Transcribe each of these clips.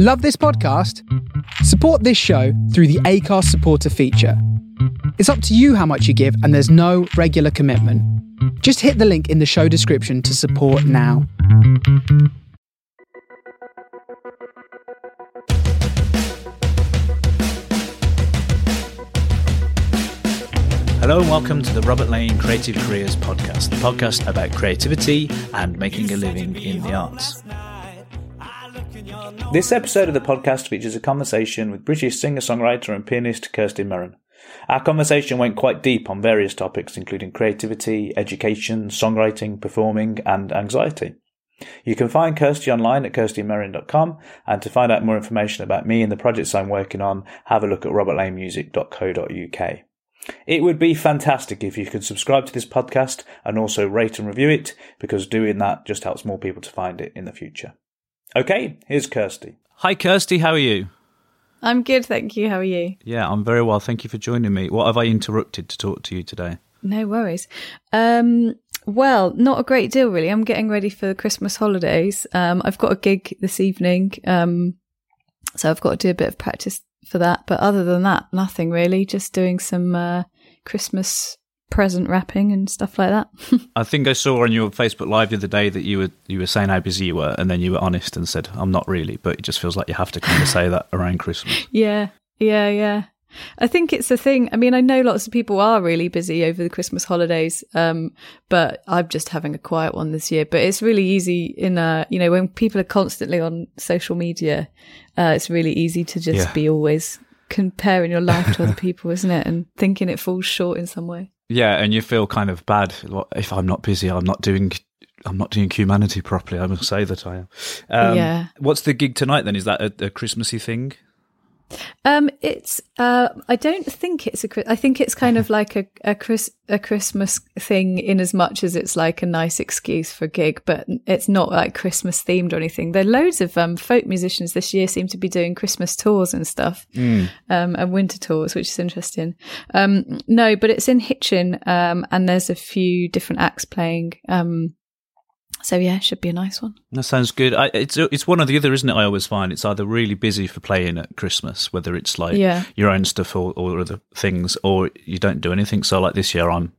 Love this podcast? Support this show through the Acast supporter feature. It's up to you how much you give, and there's no regular commitment. Just hit the link in the show description to support now. Hello and welcome to the Robert Lane Creative Careers Podcast, the podcast about creativity and making a living in the arts. This episode of the podcast features a conversation with British singer songwriter and pianist Kirsty Merryn. Our conversation went quite deep on various topics, including creativity, education, songwriting, performing, and anxiety. You can find Kirsty online at kirstymerryn.com, and to find out more information about me and the projects I'm working on, have a look at robertlanemusic.co.uk. It would be fantastic if you could subscribe to this podcast and also rate and review it, because doing that just helps more people to find it in the future. Okay, here's Kirsty. Hi, Kirsty. How are you? I'm good, thank you. How are you? Yeah, I'm very well. Thank you for joining me. What have I interrupted to talk to you today? No worries. Um, well, not a great deal, really. I'm getting ready for the Christmas holidays. Um, I've got a gig this evening, um, so I've got to do a bit of practice for that. But other than that, nothing really. Just doing some uh, Christmas present wrapping and stuff like that. I think I saw on your Facebook Live the other day that you were you were saying how busy you were, and then you were honest and said, "I'm not really," but it just feels like you have to kind of say that around Christmas. Yeah, yeah, yeah. I think it's a thing. I mean, I know lots of people are really busy over the Christmas holidays, um, but I'm just having a quiet one this year. But it's really easy in, uh, you know, when people are constantly on social media, uh, it's really easy to just Yeah. be always comparing your life to other people, isn't it? And thinking it falls short in some way. Yeah, and you feel kind of bad if I'm not busy. I'm not doing. I'm not doing humanity properly. I must say that I am. Um, Yeah. What's the gig tonight then? Is that a, a Christmassy thing? Um, it's uh, I don't think it's a. I think it's kind of like a a, Chris, a Christmas thing in as much as it's like a nice excuse for a gig, but it's not like Christmas themed or anything. There are loads of um, folk musicians this year seem to be doing Christmas tours and stuff, um, and winter tours, which is interesting. Um, no, but it's in Hitchin, um, and there's a few different acts playing. So yeah, it should be a nice one. That sounds good. I, it's it's one or the other, isn't it? I always find it's either really busy for playing at Christmas, whether it's like Yeah. your own stuff or, or other things, or you don't do anything. So like this year, I'm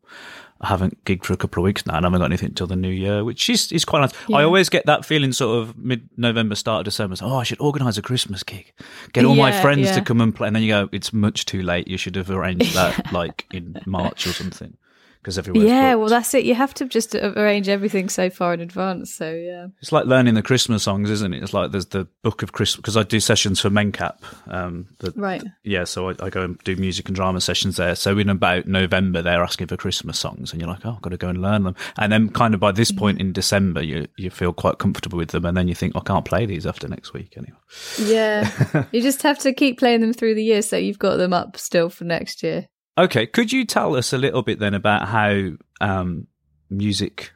I haven't gigged for a couple of weeks now, and I haven't got anything till the new year, which is is quite nice. I always get that feeling, sort of mid November, start of December. so, oh, I should organise a Christmas gig, get all my Yeah, friends to come and play, and then you go, it's much too late. You should have arranged that like in March or something, because everywhere's yeah, booked. well, that's it. You have to just arrange everything so far in advance. So yeah. It's like learning the Christmas songs, isn't it? It's like there's the book of Christmas because I do sessions for Mencap. Um, the, Right. Yeah, so I, I go and do music and drama sessions there. So in about November, they're asking for Christmas songs, and you're like, oh, I've got to go and learn them. And then, kind of by this point in December, you you feel quite comfortable with them, and then you think, I can't play these after next week anyway. Yeah. you just have to keep playing them through the year so you've got them up still for next year. Okay, could you tell us a little bit then about how um, music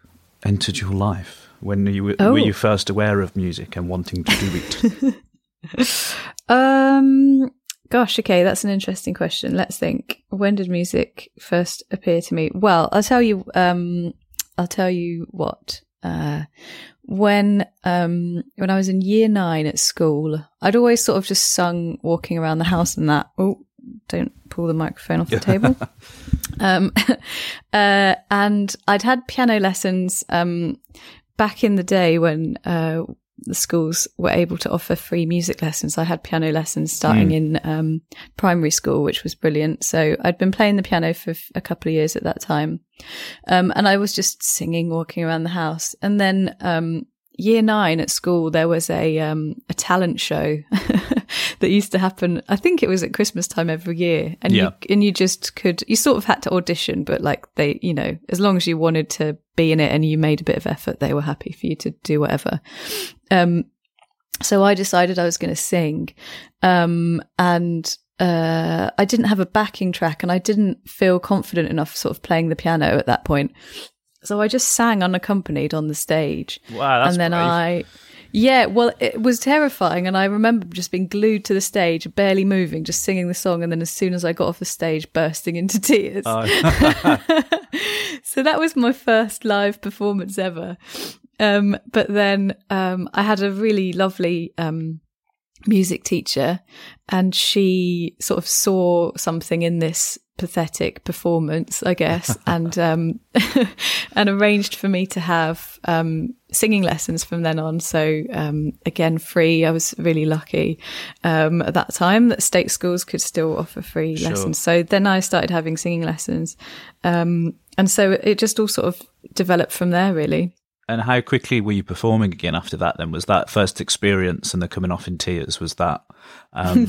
entered your life? When you were, Oh. were you first aware of music and wanting to do it? Um gosh, okay, that's an interesting question. Let's think. When did music first appear to me? Well, I'll tell you um I'll tell you what. Uh when um when I was in year 9 at school, I'd always sort of just sung walking around the house and that. Oh, don't pull the microphone off the table. Um, uh, and I'd had piano lessons um, back in the day when uh, the schools were able to offer free music lessons. I had piano lessons starting in um, primary school, which was brilliant. So I'd been playing the piano for a couple of years at that time. Um, and I was just singing, walking around the house. And then um, year nine at school, there was a um, a talent show that used to happen. I think it was at Christmas time every year, and Yeah. you and you just could you sort of had to audition, but like they, you know, as long as you wanted to be in it and you made a bit of effort, they were happy for you to do whatever. Um, so I decided I was going to sing, um, and uh, I didn't have a backing track, and I didn't feel confident enough, sort of playing the piano at that point. So I just sang unaccompanied on the stage. Wow, that's and then brave. I, yeah, well, it was terrifying, and I remember just being glued to the stage, barely moving, just singing the song, and then as soon as I got off the stage, bursting into tears. Oh. so that was my first live performance ever. Um, but then um, I had a really lovely um, music teacher and she sort of saw something in this pathetic performance, I guess, and um, and arranged for me to have um, singing lessons from then on. So um, again, free. I was really lucky um, at that time that state schools could still offer free Sure. lessons. So then I started having singing lessons, um, and so it just all sort of developed from there, really. And how quickly were you performing again after that? Then was that first experience and the coming off in tears? Was that um,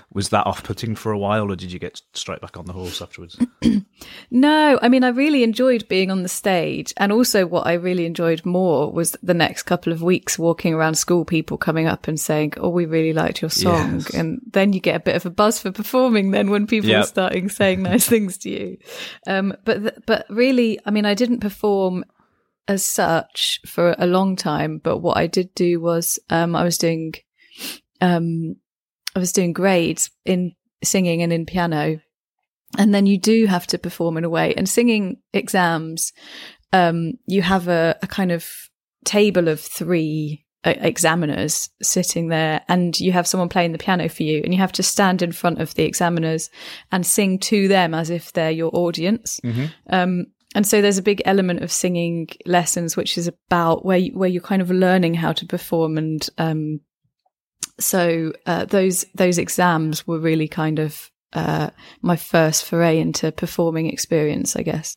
was that off putting for a while, or did you get straight back on the horse afterwards? No, I mean, I really enjoyed being on the stage. And also, what I really enjoyed more was the next couple of weeks walking around school, people coming up and saying, Oh, we really liked your song. Yes. And then you get a bit of a buzz for performing then when people Yep. are starting saying nice things to you. Um, but, th- but really, I mean, I didn't perform as such for a long time. But what I did do was, um, I was doing, um, I was doing grades in singing and in piano. And then you do have to perform in a way. And singing exams um you have a, a kind of table of three uh, examiners sitting there and you have someone playing the piano for you and you have to stand in front of the examiners and sing to them as if they're your audience. Um and so there's a big element of singing lessons which is about where you, where you're kind of learning how to perform and um so uh, those those exams were really kind of uh, my first foray into performing experience, I guess.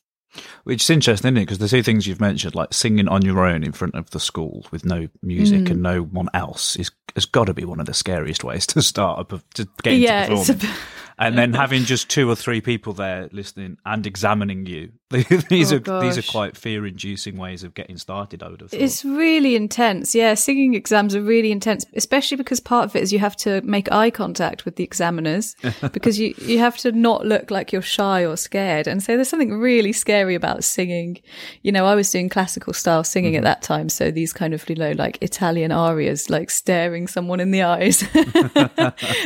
Which is interesting, isn't it? Because the two things you've mentioned, like singing on your own in front of the school with no music and no one else, is has got to be one of the scariest ways to start a, to get into yeah, it's performing. a, and then having just two or three people there listening and examining you. these Oh, are these are quite fear-inducing ways of getting started. I would have thought. it's really intense. Yeah, singing exams are really intense, especially because part of it is you have to make eye contact with the examiners because you you have to not look like you're shy or scared. And so there's something really scary about singing. You know, I was doing classical style singing at mm-hmm. that time, so these kind of you know like Italian arias, like staring someone in the eyes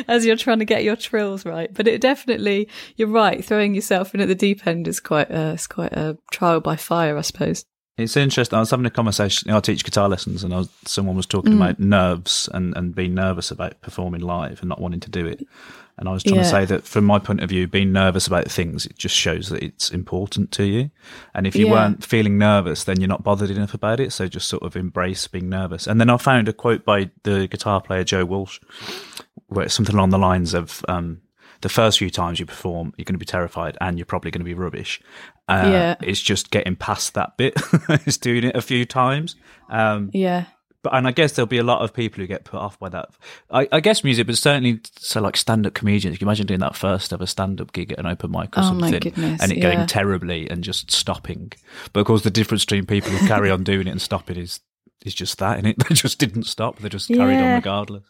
as you're trying to get your trills right. But it definitely, you're right, throwing yourself in at the deep end is quite uh, it's quite a trial by fire, I suppose. It's interesting. I was having a conversation. I teach guitar lessons, and I was, someone was talking Mm. about nerves and, and being nervous about performing live and not wanting to do it. And I was trying to say that from my point of view, being nervous about things, it just shows that it's important to you. And if you Yeah. weren't feeling nervous, then you're not bothered enough about it. So just sort of embrace being nervous. And then I found a quote by the guitar player Joe Walsh, where it's something along the lines of, um, the first few times you perform, you're going to be terrified and you're probably going to be rubbish. Uh, Yeah. It's just getting past that bit. it's doing it a few times. Um, Yeah. but and I guess there'll be a lot of people who get put off by that. I, I guess music, but certainly so like stand-up comedians. Can you imagine doing that first ever stand-up gig at an open mic or Oh, my something, goodness, and it yeah. going terribly and just stopping? But of course, the difference between people who carry on doing it and stopping is is just that, and it they just didn't stop. They just carried on regardless.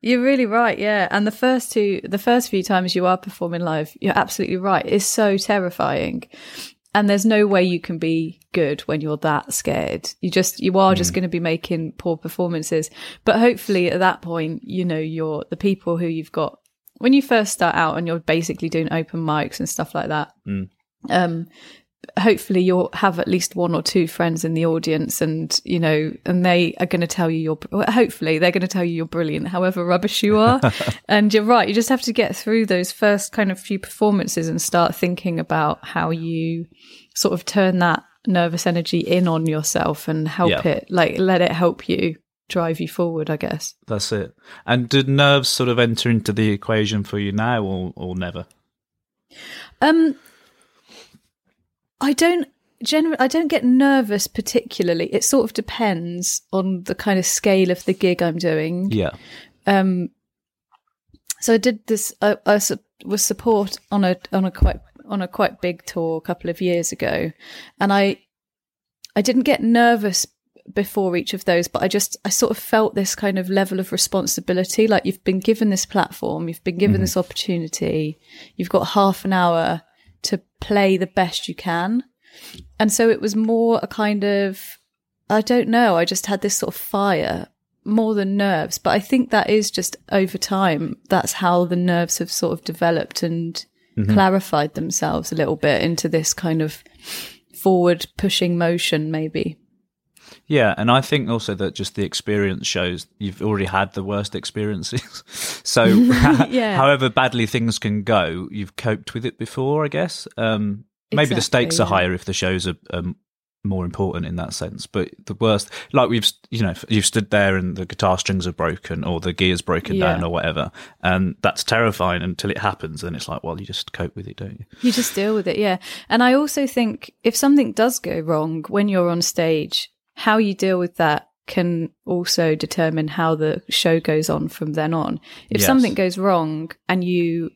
You're really right, yeah. And the first two, the first few times you are performing live, you're absolutely right. It's so terrifying. And there's no way you can be good when you're that scared. You just, you are just going to be making poor performances. But hopefully at that point, you know, you're the people who you've got when you first start out and you're basically doing open mics and stuff like that. Mm. Um, hopefully you'll have at least one or two friends in the audience and you know and they are going to tell you you're well, hopefully they're going to tell you you're brilliant however rubbish you are and you're right you just have to get through those first kind of few performances and start thinking about how you sort of turn that nervous energy in on yourself and help Yeah. it like let it help you drive you forward i guess That's it. And did nerves sort of enter into the equation for you now, or or never? Um, I don't generally. I don't get nervous particularly. It sort of depends on the kind of scale of the gig I'm doing. Yeah. Um, so I did this. I, I was support on a on a quite on a quite big tour a couple of years ago, and I I didn't get nervous before each of those, but I just I sort of felt this kind of level of responsibility. Like you've been given this platform, you've been given this opportunity, you've got half an hour to play the best you can. And so it was more a kind of I don't know, I just had this sort of fire more than nerves, but I think that is just over time. That's how the nerves have sort of developed and mm-hmm. clarified themselves a little bit into this kind of forward pushing motion, maybe. Yeah, and I think also that just the experience shows you've already had the worst experiences. so, Yeah. however badly things can go, you've coped with it before, I guess. Um, maybe the Exactly, stakes are higher if the shows are um, more important in that sense. But the worst, like we've, you know, you've stood there and the guitar strings are broken or the gear's broken Yeah. down or whatever, and that's terrifying until it happens. And it's like, well, you just cope with it, don't you? You just deal with it, yeah. And I also think if something does go wrong when you're on stage, how you deal with that can also determine how the show goes on from then on. If Yes. something goes wrong and you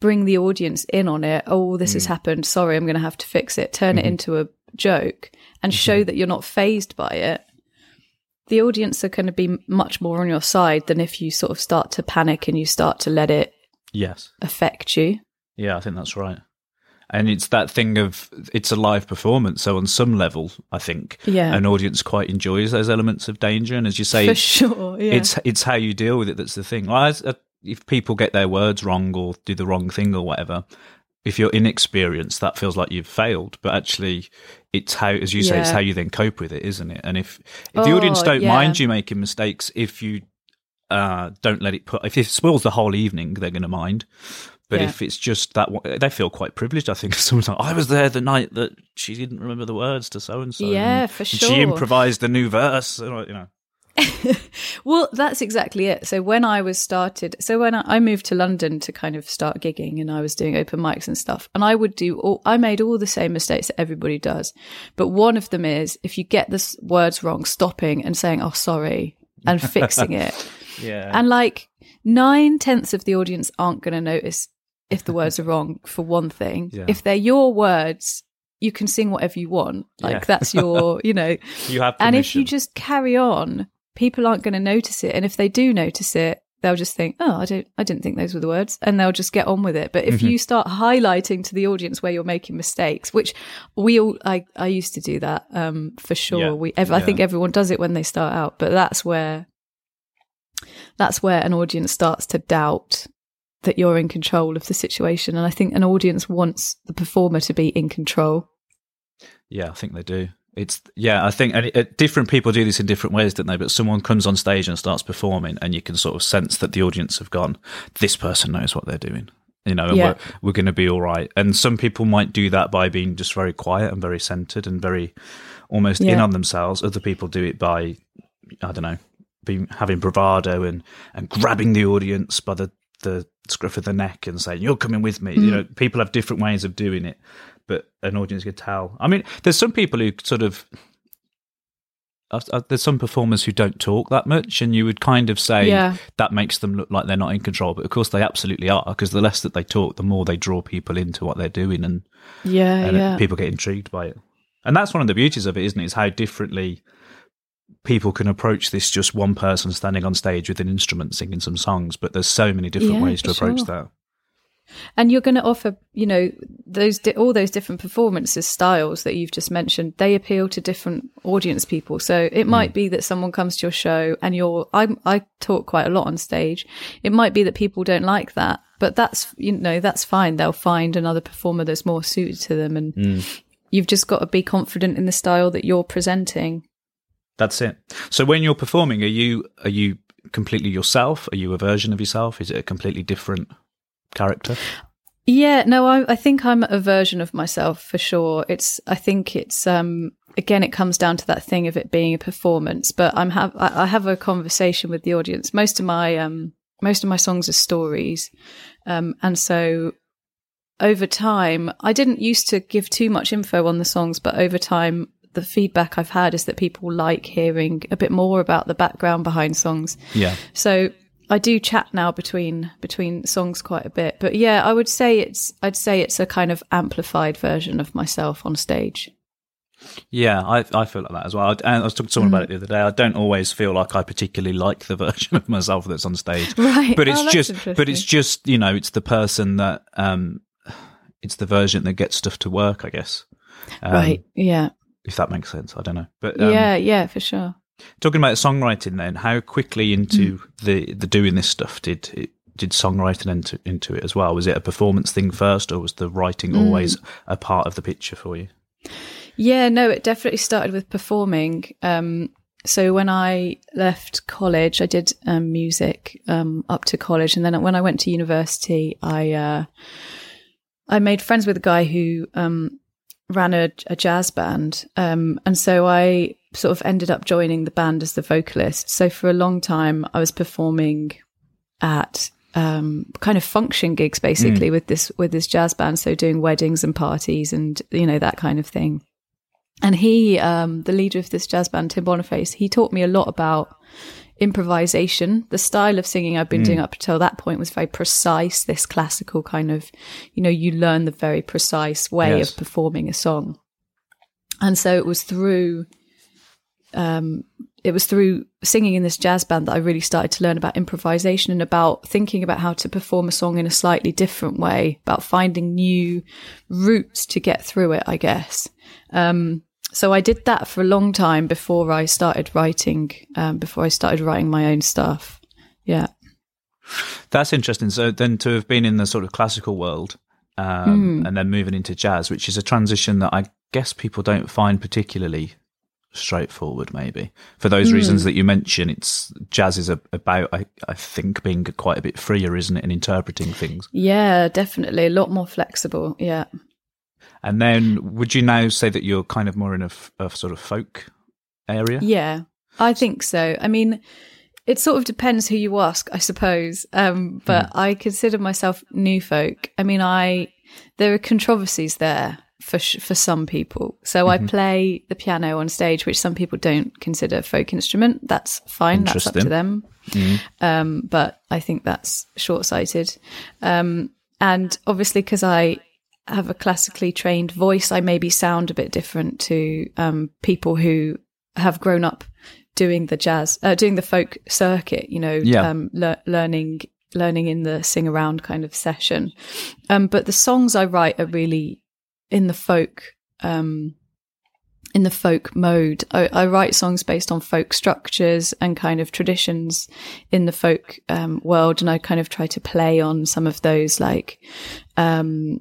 bring the audience in on it, oh, this Mm. has happened, sorry, I'm going to have to fix it, turn Mm-hmm. it into a joke and show that you're not phased by it. The audience are going to be much more on your side than if you sort of start to panic and you start to let it Yes. affect you. Yeah, I think that's right. And it's that thing of it's a live performance, so on some level, I think Yeah. an audience quite enjoys those elements of danger. And as you say, For sure. Yeah. it's it's how you deal with it that's the thing. Well, uh, if people get their words wrong or do the wrong thing or whatever, if you're inexperienced, that feels like you've failed. But actually, it's how, as you say, it's how you then cope with it, isn't it? And if, if the audience Oh, don't yeah. mind you making mistakes, if you uh, don't let it put, if it spoils the whole evening, they're going to mind. But Yeah. if it's just that, one, they feel quite privileged. I think Sometimes I was there the night that she didn't remember the words to so and so. Yeah, for sure. She improvised the new verse. You know, Well, that's exactly it. So when I was started, so when I, I moved to London to kind of start gigging and I was doing open mics and stuff, and I would do all, I made all the same mistakes that everybody does. But one of them is if you get the words wrong, stopping and saying, oh, sorry, and fixing it. yeah. And like nine tenths of the audience aren't going to notice if the words are wrong for one thing. Yeah. If they're your words, you can sing whatever you want. Like Yeah. that's your, you know, you have and if you just carry on, people aren't going to notice it. And if they do notice it, they'll just think, "Oh, I don't, I didn't think those were the words," and they'll just get on with it. But if Mm-hmm. you start highlighting to the audience where you're making mistakes, which we all, I, I used to do that um, for sure. Yeah. We, ev- I think everyone does it when they start out, but that's where, that's where an audience starts to doubt that you're in control of the situation. And I think an audience wants the performer to be in control. Yeah, I think they do. It's yeah, I think and it, different people do this in different ways, don't they? But someone comes on stage and starts performing, and you can sort of sense that the audience have gone. This person knows what they're doing, you know, and Yeah. we're we're going to be all right. And some people might do that by being just very quiet and very centered and very almost in on themselves. Other people do it by I don't know, being having bravado and and grabbing the audience by the the scruff of the neck and saying you're coming with me. You know, people have different ways of doing it, but an audience could tell. I mean, there's some people who sort of. uh, uh, There's some performers who don't talk that much, and you would kind of say Yeah. that makes them look like they're not in control. But of course, they absolutely are, because the less that they talk, the more they draw people into what they're doing, and Yeah, and yeah. people get intrigued by it. And that's one of the beauties of it, isn't it? Is how differently people can approach this just one person standing on stage with an instrument singing some songs. But there's so many different Yeah, ways to approach sure. that. and you're going to offer you know those di- all those different performances styles that you've just mentioned they appeal to different audience people so it might mm. be that someone comes to your show and you're i i talk quite a lot on stage it might be that people don't like that but that's you know that's fine they'll find another performer that's more suited to them and mm. you've just got to be confident in the style that you're presenting That's it. So when you're performing, are you are you completely yourself? Are you a version of yourself? Is it a completely different character? Yeah, no, I, I think I'm a version of myself for sure. It's, I think it's, um, again, it comes down to that thing of it being a performance. But I'm have, I, I have a conversation with the audience. Most of my, um, most of my songs are stories, um, and so over time, I didn't used to give too much info on the songs, but over time, the feedback I've had is that people like hearing a bit more about the background behind songs. Yeah. So I do chat now between between songs quite a bit, but yeah, I would say it's I'd say it's a kind of amplified version of myself on stage. Yeah, I I feel like that as well. I, and I was talking to someone Mm. about it the other day. I don't always feel like I particularly like the version of myself that's on stage. Right. But Oh, it's that's just but it's just, you know, it's the person that um it's the version that gets stuff to work, I guess. Um, right. Yeah. If that makes sense. I don't know. But um, yeah. Yeah. For sure. Talking about songwriting, then, how quickly into Mm. the the doing this stuff did it, did songwriting into into it as well? Was it a performance thing first, or was the writing Mm. always a part of the picture for you? Yeah, no, it definitely started with performing. Um, so when I left college, I did um, music um, up to college, and then when I went to university, I uh, I made friends with a guy who um, ran a, a, jazz band, um, and so I sort of ended up joining the band as the vocalist. So for a long time, I was performing at um, kind of function gigs, basically, mm. with this with this jazz band. So doing weddings and parties, and you know that kind of thing. And he, um, the leader of this jazz band, Tim Boniface, he taught me a lot about improvisation. The style of singing I've been mm. doing up until that point was very precise, this classical kind of, you know, you learn the very precise way yes. of performing a song. And so it was through, um, it was through singing in this jazz band that I really started to learn about improvisation and about thinking about how to perform a song in a slightly different way, about finding new routes to get through it, I guess. Um, so I did that for a long time before I started writing, um, before I started writing my own stuff. Yeah. That's interesting. So then to have been in the sort of classical world um, mm. and then moving into jazz, which is a transition that I guess people don't find particularly straightforward maybe for those mm. reasons that you mentioned it's jazz is a, about I, I think being quite a bit freer isn't it in interpreting things yeah definitely a lot more flexible yeah and then would you now say that you're kind of more in a, a sort of folk area yeah i think so i mean it sort of depends who you ask i suppose um, but mm. i consider myself new folk i mean i there are controversies there for sh- for some people. So mm-hmm. I play the piano on stage, which some people don't consider folk instrument. That's fine. That's up to them. Mm-hmm. Um, but I think that's short sighted. Um, and obviously, because I have a classically trained voice, I maybe sound a bit different to um, people who have grown up doing the jazz, uh, doing the folk circuit. You know, yeah. Um, le- learning learning in the sing around kind of session. Um, but the songs I write are really in the folk um, in the folk mode. I, I, write songs based on folk structures and kind of traditions in the folk um, world, and I kind of try to play on some of those, like, um,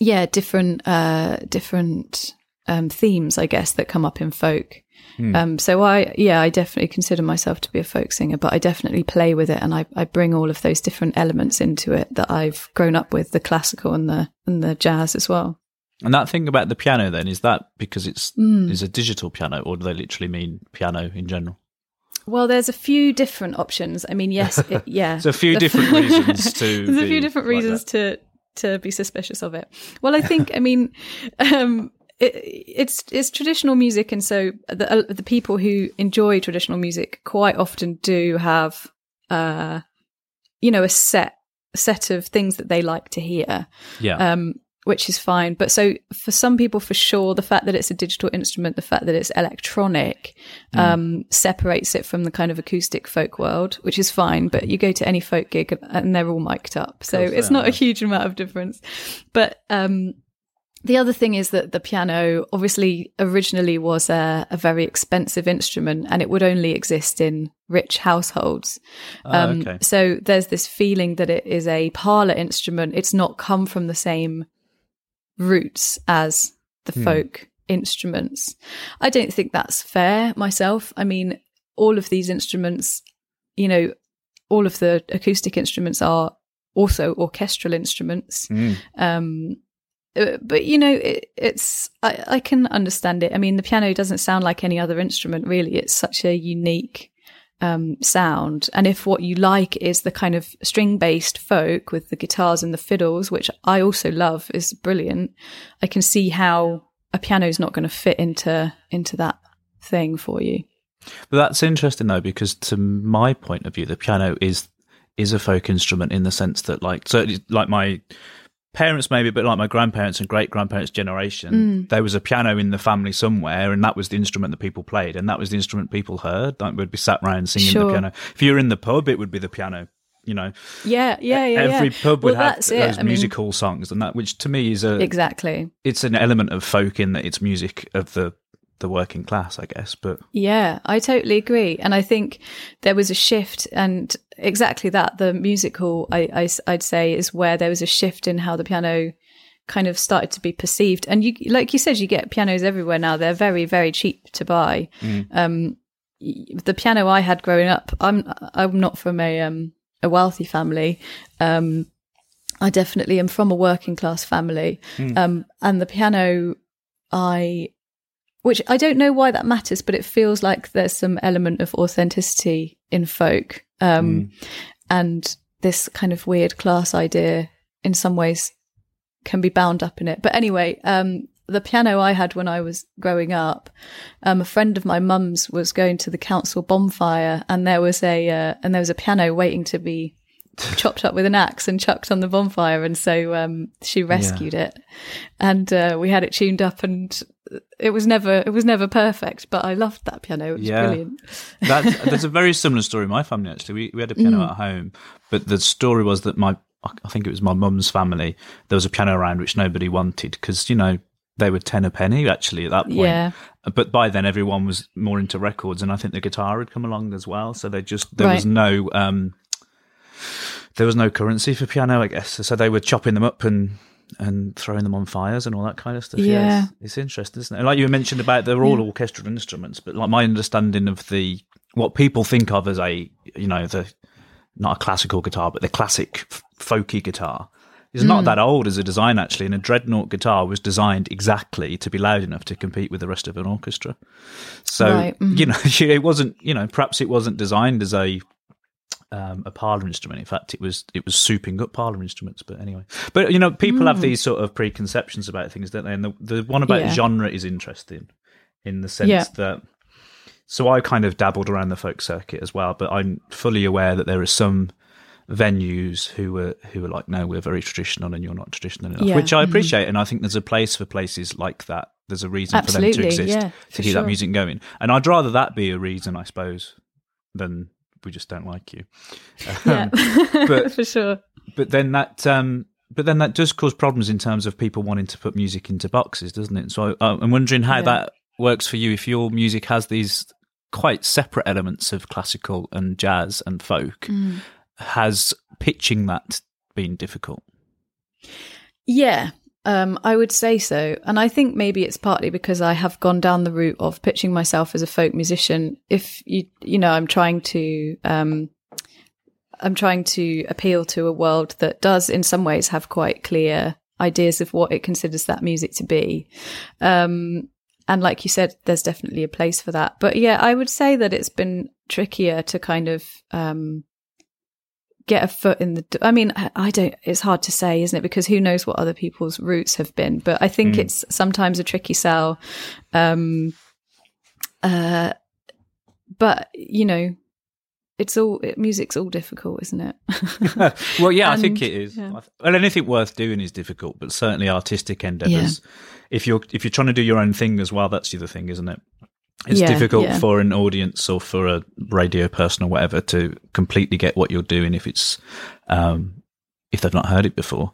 yeah, different uh, different um, themes, I guess, that come up in folk. Hmm. Um, so I, yeah, I definitely consider myself to be a folk singer, but I definitely play with it and I, I bring all of those different elements into it that I've grown up with, the classical and the, and the jazz as well. And that thing about the piano then, is that because it's, mm. is a digital piano or do they literally mean piano in general? Well, there's a few different options. I mean, yes, it, yeah. there's a few different reasons to. there's a few different reasons to to be suspicious of it. Well, I think, I mean, um, it, it's it's traditional music, and so the uh, the people who enjoy traditional music quite often do have, uh, you know, a set set of things that they like to hear. Yeah. Um, which is fine. But so for some people, for sure, the fact that it's a digital instrument, the fact that it's electronic, mm. um, separates it from the kind of acoustic folk world, which is fine. But you go to any folk gig and they're all mic'd up. So it's not a huge amount of difference. But, um, the other thing is that the piano obviously originally was a, a, very expensive instrument and it would only exist in rich households. Oh, um, okay. So there's this feeling that it is a parlor instrument. It's not come from the same roots as the hmm. folk instruments. I don't think that's fair myself. I mean, all of these instruments, you know, all of the acoustic instruments are also orchestral instruments. Mm. Um, uh, but you know, it, it's I, I, can understand it. I mean, the piano doesn't sound like any other instrument, really. It's such a unique um, sound, and if what you like is the kind of string-based folk with the guitars and the fiddles, which I also love, is brilliant. I can see how a piano is not going to fit into into that thing for you. But that's interesting though, because to my point of view, the piano is is a folk instrument in the sense that, like, so like my parents maybe, but like my grandparents and great grandparents' generation, mm. there was a piano in the family somewhere, and that was the instrument that people played, and that was the instrument people heard. Like would be sat around singing sure. the piano. If you were in the pub, it would be the piano. You know, yeah, yeah, yeah. Every yeah. pub would well, have those musical mean, songs, and that, which to me is a exactly. It's an element of folk in that it's music of the the working class, I guess. But yeah, I totally agree. And I think there was a shift, and exactly that the musical, I, I, would say, is where there was a shift in how the piano kind of started to be perceived. And you, like you said, you get pianos everywhere now. They're very, very cheap to buy. Mm. Um, the piano I had growing up, I'm I'm not from a um a wealthy family. Um, I definitely am from a working class family. Mm. Um, and the piano, I, which I don't know why that matters, but it feels like there's some element of authenticity in folk. Um, and this kind of weird class idea in some ways can be bound up in it. But anyway, um, the piano I had when I was growing up, um, a friend of my mum's was going to the council bonfire, and there was a uh, and there was a piano waiting to be chopped up with an axe and chucked on the bonfire, and so um, she rescued it, and uh, we had it tuned up, and it was never it was never perfect, but I loved that piano. It was Yeah. brilliant. That's, there's a very similar story in my family actually. We we had a piano at home, but the story was that my I think it was my mum's family. There was a piano around which nobody wanted because you know they were ten a penny actually at that point. Yeah. But by then everyone was more into records, and I think the guitar had come along as well. So they just there Right. was no um, there was no currency for piano, I guess. So they were chopping them up and and throwing them on fires and all that kind of stuff. Yeah. it's, it's interesting, isn't it? And like you mentioned about they're all orchestral instruments, but like my understanding of the what people think of as a you know the not a classical guitar, but the classic folky guitar is Hmm. not that old as a design actually. And a dreadnought guitar was designed exactly to be loud enough to compete with the rest of an orchestra. So Right, mhm. you know, it wasn't you know perhaps it wasn't designed as a um, a parlor instrument. In fact, it was it was souping up parlor instruments. But anyway, but you know, people have these sort of preconceptions about things, don't they? And the the one about Yeah. genre is interesting in the sense Yeah. that. So I kind of dabbled around the folk circuit as well, but I'm fully aware that there are some venues who were who are like, no, we're very traditional and you're not traditional enough, Yeah. which I Mhm. appreciate, and I think there's a place for places like that. There's a reason for them to exist yeah, to keep that music going, and I'd rather that be a reason, I suppose, than we just don't like you. Yeah, Um, but- for sure. but then that um but then that does cause problems in terms of people wanting to put music into boxes doesn't it so I, i'm wondering how Yeah. that works for you if your music has these quite separate elements of classical and jazz and folk Mm. has pitching that been difficult Yeah, um, I would say so. And I think maybe it's partly because I have gone down the route of pitching myself as a folk musician. If you, you know, I'm trying to, um, I'm trying to appeal to a world that does in some ways have quite clear ideas of what it considers that music to be. Um, and like you said, there's definitely a place for that. But yeah, I would say that it's been trickier to kind of, um, get a foot in the d- i mean I- don't it's hard to say isn't it? Because who knows what other people's roots have been. But i think Mm. it's sometimes a tricky sell um uh but you know it's all it, music's all difficult isn't it? Well yeah i think it is. yeah. well anything worth doing is difficult but certainly artistic endeavors. If you're if you're trying to do your own thing as well that's the other thing isn't it it's Yeah, difficult yeah. for an audience or for a radio person or whatever to completely get what you're doing if it's um if they've not heard it before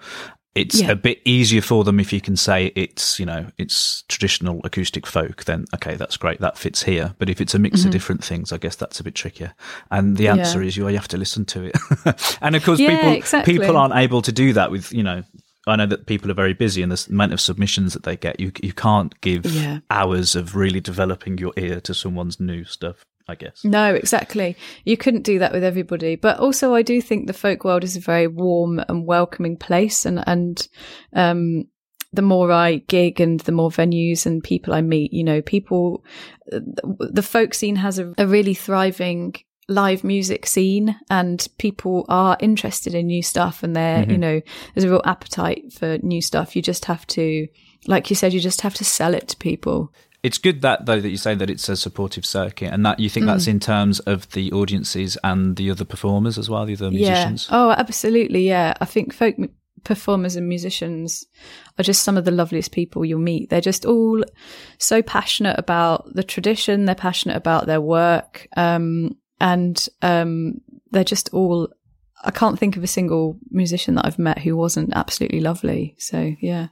it's Yeah. a bit easier for them if you can say it's you know it's traditional acoustic folk then okay that's great that fits here but if it's a mix of different things i guess that's a bit trickier and the Mm-hmm. Answer is you, you have to listen to it and of course people exactly. people aren't able to do that with you know I know that people are very busy, and the amount of submissions that they get, you you can't give Yeah. hours of really developing your ear to someone's new stuff. I guess. No, exactly. You couldn't do that with everybody. But also I do think the folk world is a very warm and welcoming place and and um the more I gig and the more venues and people I meet, you know, people the folk scene has a, a really thriving live music scene and people are interested in new stuff and they're, you know, there's a real appetite for new stuff. You just have to like you said, you just have to sell it to people. It's good that though that you say that it's a supportive circuit, and that you think Mm. that's in terms of the audiences and the other performers as well, the other musicians. Yeah. Oh, absolutely. Yeah. I think folk m- performers and musicians are just some of the loveliest people you'll meet. They're just all so passionate about the tradition. They're passionate about their work. Um, and, um, they're just all, I can't think of a single musician that I've met who wasn't absolutely lovely. So yeah.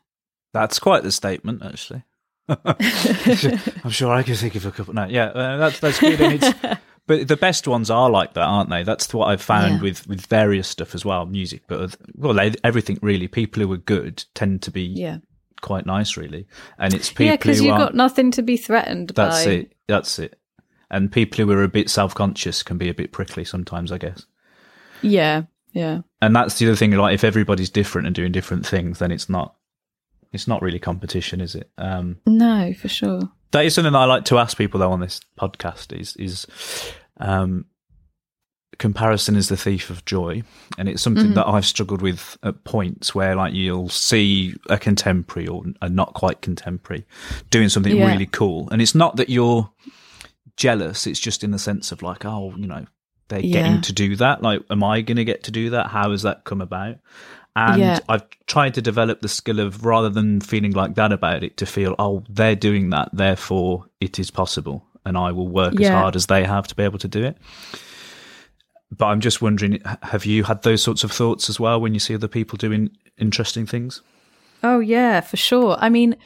That's quite the statement, actually. I'm sure I could think of a couple. No, yeah, uh, that's that's good. But the best ones are like that, aren't they? That's what I've found Yeah. with with various stuff as well, music. But well, they, everything really. People who are good tend to be Yeah. quite nice, really. And it's people Yeah, because you've got nothing to be threatened that's by. it. That's it. And people who are a bit self conscious can be a bit prickly sometimes, I guess. Yeah, yeah. And that's the other thing. Like, if everybody's different and doing different things, then it's not. It's not really competition, is it? Um, No, for sure. that is something that I like to ask people though on this podcast is is um, comparison is the thief of joy, and it's something that I've struggled with at points where like you'll see a contemporary or a not quite contemporary doing something Yeah. really cool, and it's not that you're jealous; it's just in the sense of like, oh, you know, they're Yeah. getting to do that. Like, am I going to get to do that? How has that come about? And Yeah. I've tried to develop the skill of rather than feeling like that about it, to feel, oh, they're doing that, therefore it is possible, and I will work as hard as they have to be able to do it. But I'm just wondering, have you had those sorts of thoughts as well when you see other people doing interesting things? Oh yeah, for sure. I mean,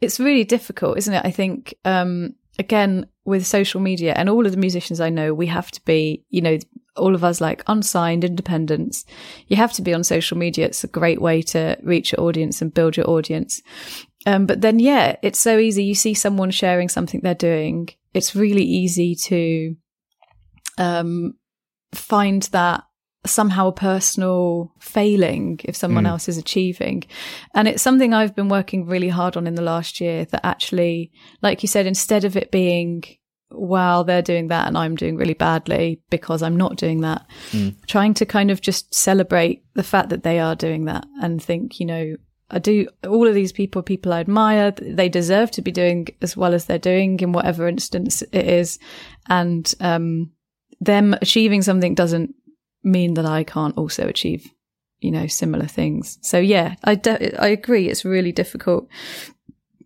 it's really difficult, isn't it? I think um again with social media and all of the musicians I know, we have to be, you know, all of us like unsigned independents. You have to be on social media. It's a great way to reach your audience and build your audience. Um, but then, yeah, it's so easy. You see someone sharing something they're doing. It's really easy to um, find that somehow a personal failing if someone Mm. else is achieving. And it's something I've been working really hard on in the last year that actually, like you said, instead of it being, well, they're doing that and I'm doing really badly because I'm not doing that, trying to kind of just celebrate the fact that they are doing that and think, you know, I do all of these people, people I admire, they deserve to be doing as well as they're doing in whatever instance it is. And, um, them achieving something doesn't mean that I can't also achieve, you know, similar things. So yeah, I de- I agree. It's really difficult.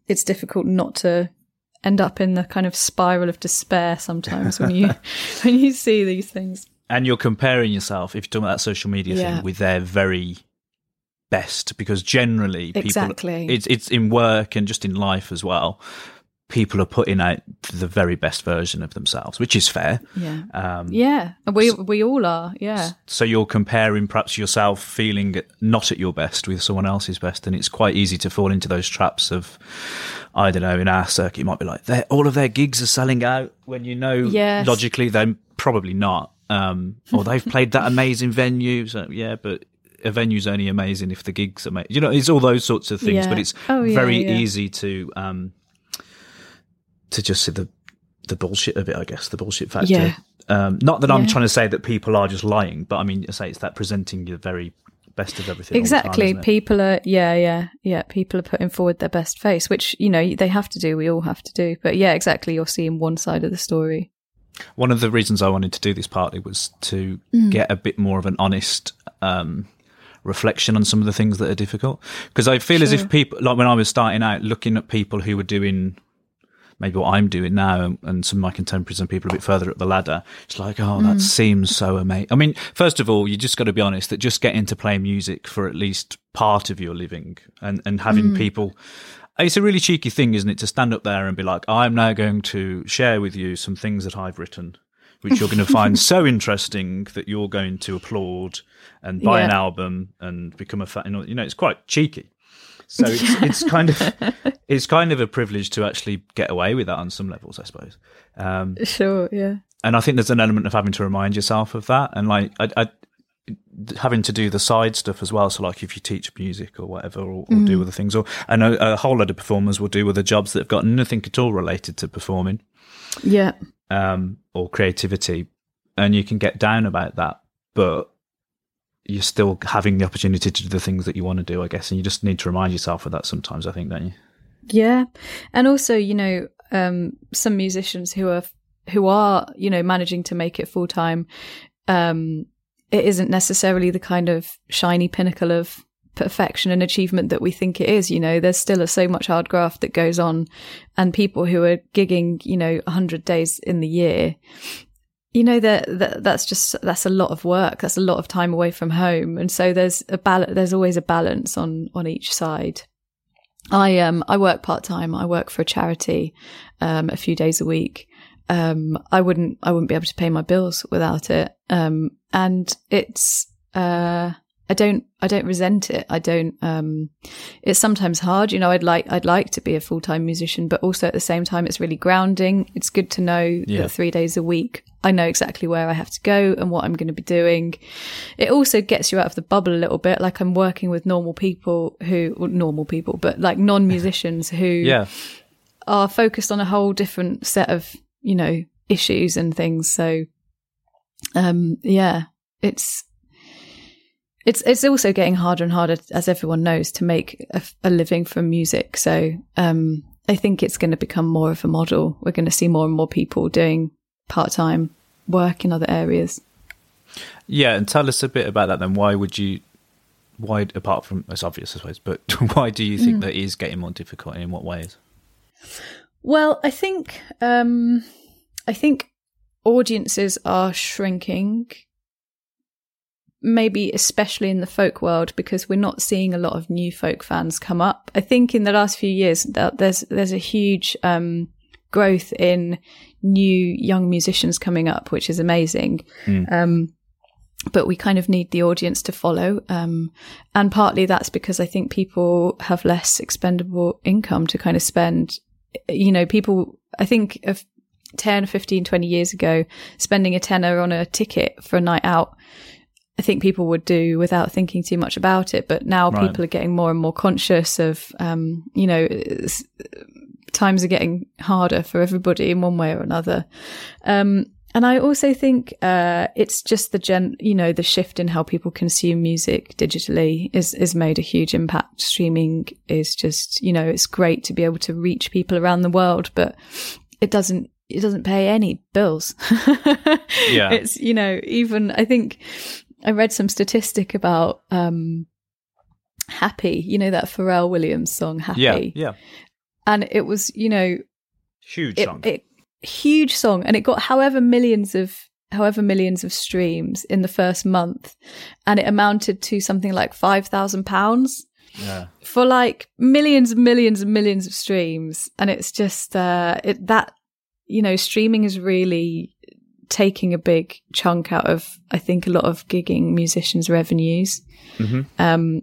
It's difficult not to end up in the kind of spiral of despair sometimes when you when you see these things. And you're comparing yourself, if you're talking about that social media Yeah. thing, with their very best, because generally people, Exactly. it's it's in work and just in life as well. People are putting out the very best version of themselves, which is fair. Yeah. Um, Yeah. We we all are. Yeah. So you're comparing perhaps yourself feeling not at your best with someone else's best, and it's quite easy to fall into those traps of, I don't know, in our circuit, it might be like "They're- all of their gigs are selling out when you know Yes. logically they're probably not. Um, or they've played that amazing venue, so yeah, but a venue's only amazing if the gigs are made. You know, it's all those sorts of things, Yeah. but it's Oh, yeah, very yeah. easy to um, to just see the the bullshit of it. I guess the bullshit factor. Yeah. Um, not that I'm Yeah. trying to say that people are just lying, but I mean, I say it's that presenting the very best of everything. the time, Exactly. people are yeah, yeah, yeah. People are putting forward their best face, which, you know, they have to do, we all have to do. But yeah, exactly. You're seeing one side of the story. One of the reasons I wanted to do this partly was to Mm. get a bit more of an honest um, reflection on some of the things that are difficult. Because I feel as if people, like when I was starting out, looking at people who were doing maybe what I'm doing now and, and some of my contemporaries and people a bit further up the ladder, it's like, oh, Mm. that seems so amazing. I mean, first of all, you just got to be honest that just getting to play music for at least part of your living and, and having Mm. people it's a really cheeky thing, isn't it, to stand up there and be like, I'm now going to share with you some things that I've written, which you're going to find so interesting that you're going to applaud and buy an album and become a fan. You know, it's quite cheeky. So it's, it's kind of it's kind of a privilege to actually get away with that on some levels, I suppose. Um, Sure, yeah. and I think there's an element of having to remind yourself of that, and like I, I having to do the side stuff as well. So like if you teach music or whatever, or, or do other things, or I know a whole lot of performers will do other jobs that have got nothing at all related to performing Yeah. um, or creativity, and you can get down about that, but you're still having the opportunity to do the things that you want to do, I guess, and you just need to remind yourself of that sometimes. I think, don't you? Yeah. And also, you know, um, some musicians who are, who are, you know, managing to make it full time, um, it isn't necessarily the kind of shiny pinnacle of perfection and achievement that we think it is. You know, there's still so much hard graft that goes on and people who are gigging, you know, 100 days in the year, you know that, that that's just that's a lot of work. That's a lot of time away from home. And so there's a balance there's always a balance on on each side. I um i work part-time. I work for a charity um a few days a week. Um, I wouldn't I wouldn't be able to pay my bills without it. Um, and it's uh, I don't I don't resent it. I don't. Um, it's sometimes hard, you know. I'd like I'd like to be a full time musician, but also at the same time, it's really grounding. It's good to know Yeah. that three days a week, I know exactly where I have to go and what I'm going to be doing. It also gets you out of the bubble a little bit. Like I'm working with normal people who, well, normal people, but like non musicians who Yeah. are focused on a whole different set of you know issues and things so um yeah it's it's it's also getting harder and harder as everyone knows to make a, a living from music so um i think it's going to become more of a model we're going to see more and more people doing part-time work in other areas Yeah, and tell us a bit about that then. Why would you, why, apart from, it's obvious, I suppose, but why do you think that is getting more difficult and in what ways? Well, I think um, I think audiences are shrinking. Maybe especially in the folk world because we're not seeing a lot of new folk fans come up. I think in the last few years that there's there's a huge um, growth in new young musicians coming up, which is amazing. Um, but we kind of need the audience to follow. Um, and partly that's because I think people have less expendable income to kind of spend. You know, people, I think of 10, 15, 20 years ago, spending a tenner on a ticket for a night out, I think people would do without thinking too much about it. But now Right. people are getting more and more conscious of, um, you know, times are getting harder for everybody in one way or another. Um, and I also think uh, it's just the gen, you know, the shift in how people consume music digitally is is made a huge impact. Streaming is just, you know, it's great to be able to reach people around the world, but it doesn't it doesn't pay any bills. Yeah. it's you know even I think I read some statistic about um, Happy, you know that Pharrell Williams song Happy, Yeah, yeah. and it was you know Huge it, song. it huge song and it got however millions of however millions of streams in the first month and it amounted to something like 5000 pounds yeah. for like millions and millions and millions of streams and it's just uh it that you know streaming is really taking a big chunk out of i think a lot of gigging musicians revenues. Mhm. um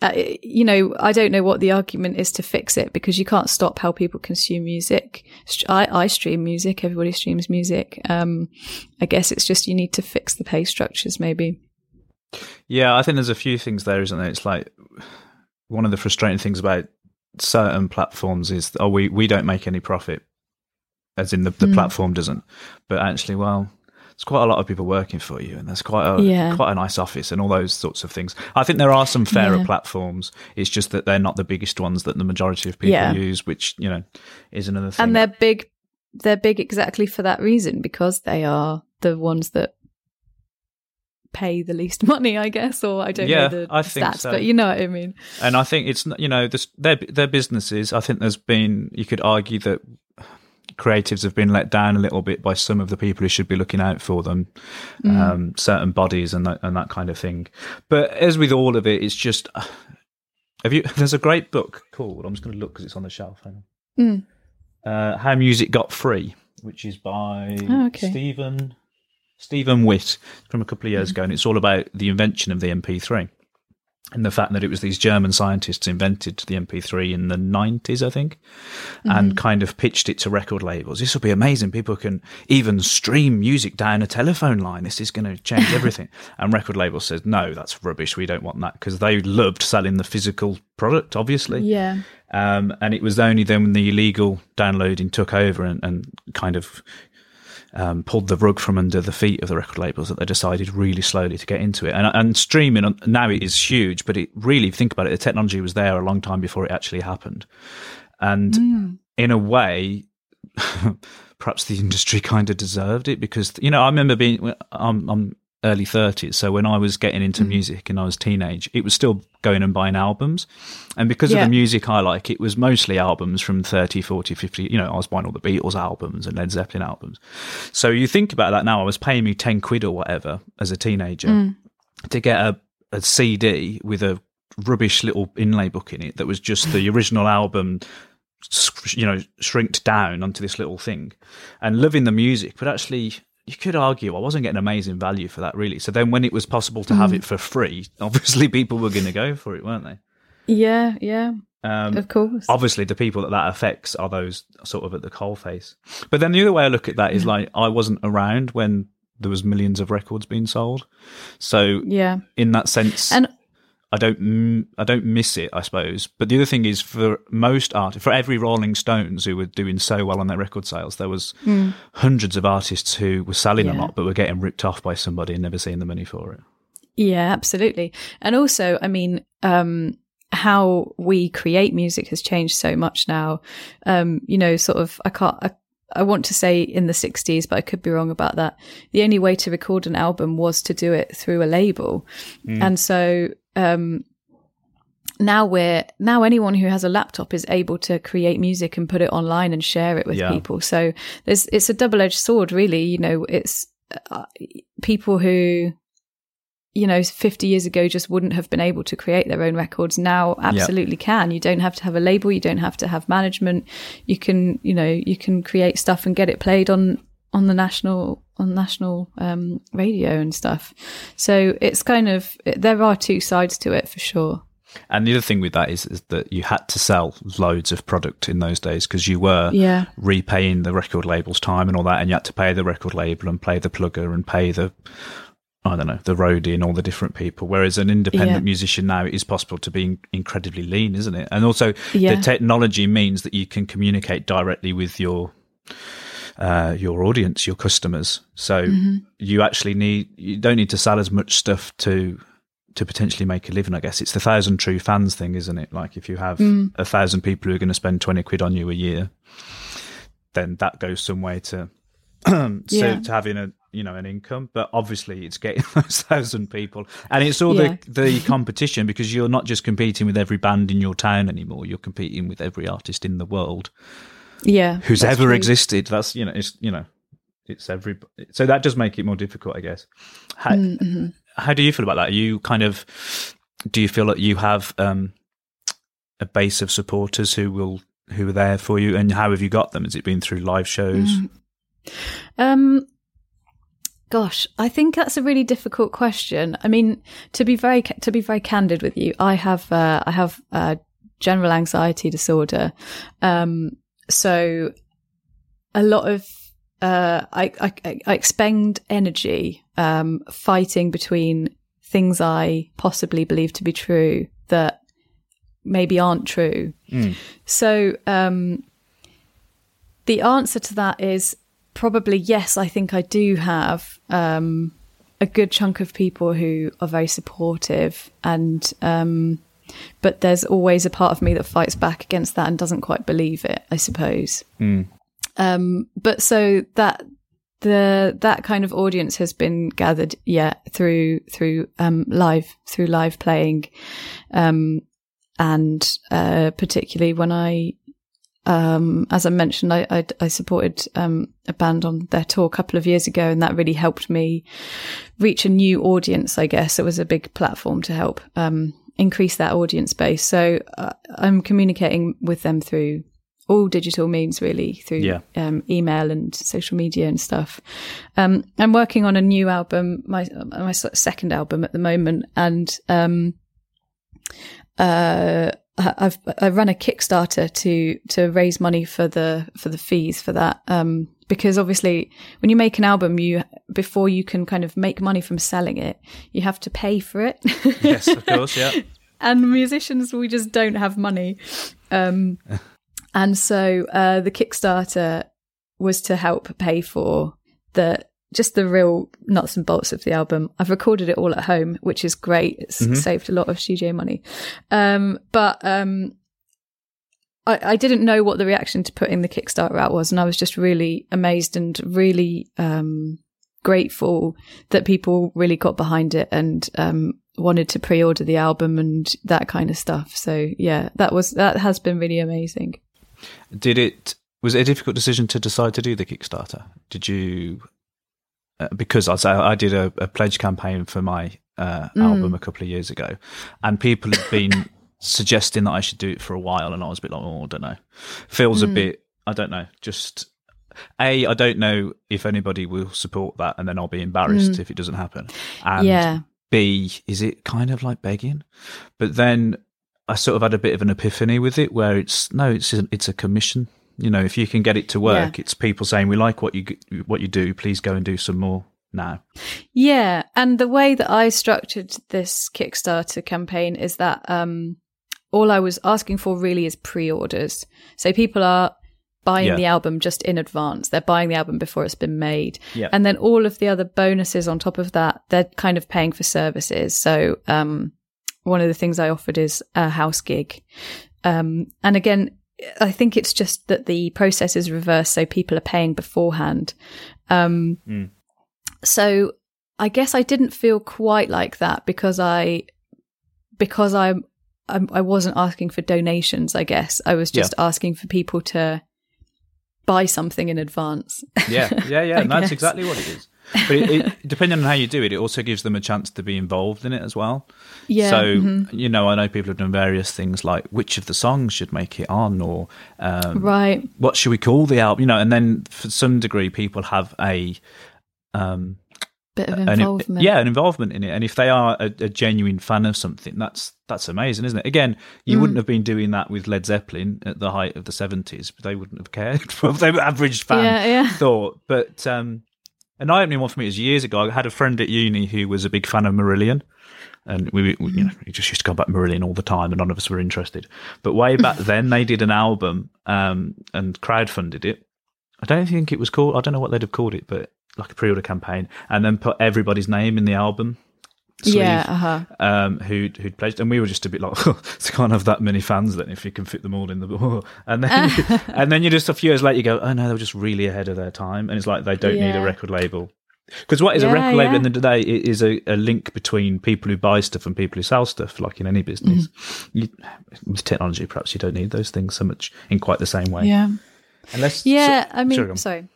uh, you know i don't know what the argument is to fix it because you can't stop how people consume music. I i stream music. Everybody streams music. Um i guess it's just you need to fix the pay structures maybe. Yeah, I think there's a few things there, isn't there? It's like one of the frustrating things about certain platforms is, oh, we, we don't make any profit, as in the, the mm. platform doesn't. But actually, well, it's quite a lot of people working for you, and there's quite a Yeah. quite a nice office and all those sorts of things. I think there are some fairer Yeah. platforms. It's just that they're not the biggest ones that the majority of people Yeah. use, which you know is another thing. and they're big they're big exactly for that reason because they are the ones that pay the least money i guess or i don't Yeah, know the I stats so. but you know what i mean and I think it's you know this, their their businesses. I think there's been you could argue that creatives have been let down a little bit by some of the people who should be looking out for them, um, certain bodies and that and that kind of thing. But as with all of it, it's just have you? There's a great book called I'm just going to look because it's on the shelf. Hang on. Mm. Uh, How Music Got Free, which is by Oh, okay. Stephen Stephen Witt from a couple of years Mm. ago, and it's all about the invention of the MP3 and the fact that it was these German scientists invented the MP3 in the 90s, I think, and kind of pitched it to record labels. This will be amazing. People can even stream music down a telephone line. This is going to change everything. and record labels says, no, that's rubbish. We don't want that because they loved selling the physical product, obviously. yeah Um, and it was only then when the illegal downloading took over and, and kind of um, pulled the rug from under the feet of the record labels that they decided really slowly to get into it. And, and streaming now it is huge, but it really, think about it, the technology was there a long time before it actually happened. And mm. in a way, perhaps the industry kind of deserved it because you know I remember being I'm, um, I'm um, early 30s so when I was getting into hmm. music and I was teenage it was still going and buying albums. And because of the music I like it was mostly albums from 30 40 50 you know I was buying all the Beatles albums and Led Zeppelin albums. So you think about that now I was paying me 10 quid or whatever as a teenager hmm. to get a, a CD with a rubbish little inlay book in it that was just the original album you know shrinked down onto this little thing. And loving the music but actually you could argue I wasn't getting amazing value for that really. So then when it was possible to have Mm. it for free, obviously people were going to go for it, weren't they? Yeah, yeah, Um, of course. obviously the people that that affects are those sort of at the coalface. But then the other way I look at that is like I wasn't around when there was millions of records being sold. So Yeah, in that sense, and I don't I don't miss it, I suppose. But the other thing is, for most art, for every Rolling Stones who were doing so well on their record sales, there was hundreds of artists who were selling a lot, but were getting ripped off by somebody and never seeing the money for it. Yeah, absolutely. And also, I mean, um, how we create music has changed so much now. Um, you know, sort of, I can't, I, I want to say in the 60s, but I could be wrong about that. The only way to record an album was to do it through a label. And so, um, now we're now anyone who has a laptop is able to create music and put it online and share it with Yeah. people so there's it's a double-edged sword really you know it's uh, people who you know 50 years ago just wouldn't have been able to create their own records. Now absolutely can. You don't have to have a label. You don't have to have management. You can you know you can create stuff and get it played on on the national on national um radio and stuff. So it's kind of there are two sides to it for sure. And the other thing with that is, is that you had to sell loads of product in those days because you were Yeah. repaying the record label's time and all that, and you had to pay the record label and pay the plugger and pay the I don't know the roadie and all the different people. Whereas an independent Yeah. musician now it is possible to be in- incredibly lean, isn't it? And also Yeah. the technology means that you can communicate directly with your uh, your audience, your customers. So Mm-hmm. you actually need you don't need to sell as much stuff to to potentially make a living. I guess it's the thousand true fans thing, isn't it? Like if you have Mm. a thousand people who are going to spend twenty quid on you a year, then that goes some way to so Yeah. to having a you know an income. But obviously, it's getting those thousand people, and it's all Yeah. the the competition because you're not just competing with every band in your town anymore. You're competing with every artist in the world Yeah. who's ever true. existed. That's you know, it's you know, it's every. So that does make it more difficult, I guess. How, Mm-hmm. how do you feel about that? Are you kind of do you feel that you have um, a base of supporters who will who are there for you, and how have you got them? Has it been through live shows? Um, gosh, I think that's a really difficult question. I mean, to be very to be very candid with you, I have uh, I have uh, general anxiety disorder. Um, so a lot of uh, I, I I expend energy um, fighting between things I possibly believe to be true that maybe aren't true. So um, the answer to that is probably yes. I think I do have um, a good chunk of people who are very supportive, and um, but there's always a part of me that fights back against that and doesn't quite believe it. I suppose. Um, but so that the that kind of audience has been gathered, yeah, through through um, live through live playing, um, and uh, particularly when I um, as I mentioned, I, I, I supported um, a band on their tour a couple of years ago, and that really helped me reach a new audience. I guess it was a big platform to help um, increase that audience base. So uh, I'm communicating with them through all digital means, really, through Yeah. um, email and social media and stuff. Um, I'm working on a new album, my my second album at the moment, and um, uh, I've I run a Kickstarter to to raise money for the for the fees for that. Um, because obviously, when you make an album, you before you can kind of make money from selling it, you have to pay for it. yes, of course, yeah. and musicians we just don't have money um and so uh the kickstarter was to help pay for the just the real nuts and bolts of the album i've recorded it all at home which is great it's saved a lot of studio money um but um I, I didn't know what the reaction to putting the Kickstarter out was, and I was just really amazed and really um, grateful that people really got behind it and um, wanted to pre-order the album and that kind of stuff. So yeah, that was that has been really amazing. Did it was it a difficult decision to decide to do the Kickstarter? Did you uh, because I say I did a, a pledge campaign for my uh, album a couple of years ago, and people have been suggesting that I should do it for a while, and I was a bit like, oh, I don't know. Feels a Hmm. bit, I don't know. Just a, I don't know if anybody will support that, and then I'll be embarrassed if it doesn't happen. And yeah. B, is it kind of like begging? But then I sort of had a bit of an epiphany with it, where it's no, it's a, it's a commission. You know, if you can get it to work, it's people saying we like what you what you do. Please go and do some more now. Yeah, and the way that I structured this Kickstarter campaign is that um, all I was asking for really is pre-orders. So people are buying Yeah. the album just in advance. They're buying the album before it's been made. Yeah. And then all of the other bonuses on top of that, they're kind of paying for services. So um, one of the things I offered is a house gig. Um, and again, I think it's just that the process is reversed, so people are paying beforehand. Um, Mm. So I guess I didn't feel quite like that because I because I'm I wasn't asking for donations. I guess I was just asking for people to buy something in advance. Yeah, yeah, yeah. And that's guess. exactly what it is. But it, it, depending on how you do it, it also gives them a chance to be involved in it as well. Yeah, So mhm. you know, I know people have done various things like which of the songs should make it on, or um, right. what should we call the album? You know, and then for some degree, people have a um, Bit of an- involvement. yeah, an involvement in it. And if they are a, a genuine fan of something, that's that's amazing, isn't it? Again, you Mm. wouldn't have been doing that with Led Zeppelin at the height of the seventies. They wouldn't have cared. Well, the average fan Yeah, yeah. thought. But um, an eye-opening one for me was years ago. I had a friend at uni who was a big fan of Marillion. And we, we you know, he just used to go back Marillion all the time, and none of us were interested. But way back then, they did an album um, and crowdfunded it. I don't think it was called. I don't know what they'd have called it, but like a pre-order campaign, and then put everybody's name in the album. Sleeve, Yeah, uh-huh. um, who'd who'd pledged, and we were just a bit like, oh, it's can't have that many fans then if you can fit them all in the, ball. and then and then you just a few years later you go, oh no, they were just really ahead of their time, and it's like they don't need a record label. Because what is a record label yeah. in the day it is a, a link between people who buy stuff and people who sell stuff, like in any business. Mm-hmm. You, with technology, perhaps you don't need those things so much in quite the same way. Yeah. Unless, Yeah, so- I mean, sorry, sorry.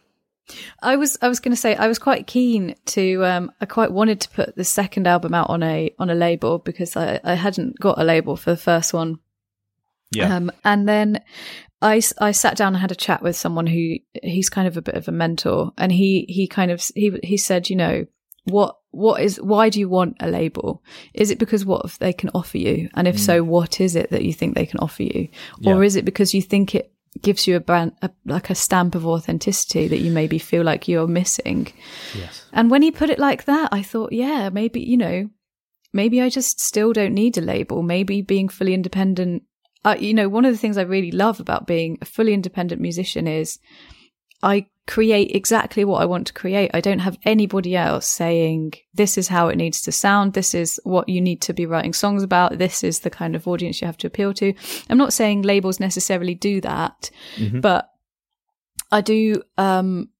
I was I was going to say I was quite keen to um I quite wanted to put the second album out on a on a label because I I hadn't got a label for the first one. yeah, Um and then I, I sat down and had a chat with someone who he's kind of a bit of a mentor and he he kind of he he said, you know, what what is why do you want a label? Is it because what they can offer you? And if so, what is it that you think they can offer you? Or Mm. Yeah. is it because you think it gives you a brand a, like a stamp of authenticity that you maybe feel like you're missing? yes, And when he put it like that, I thought, yeah, maybe, you know, maybe I just still don't need a label. Maybe being fully independent, uh, you know, one of the things I really love about being a fully independent musician is I create exactly what I want to create. I don't have anybody else saying, this is how it needs to sound. This is what you need to be writing songs about. This is the kind of audience you have to appeal to. I'm not saying labels necessarily do that, Mhm. but I do, um,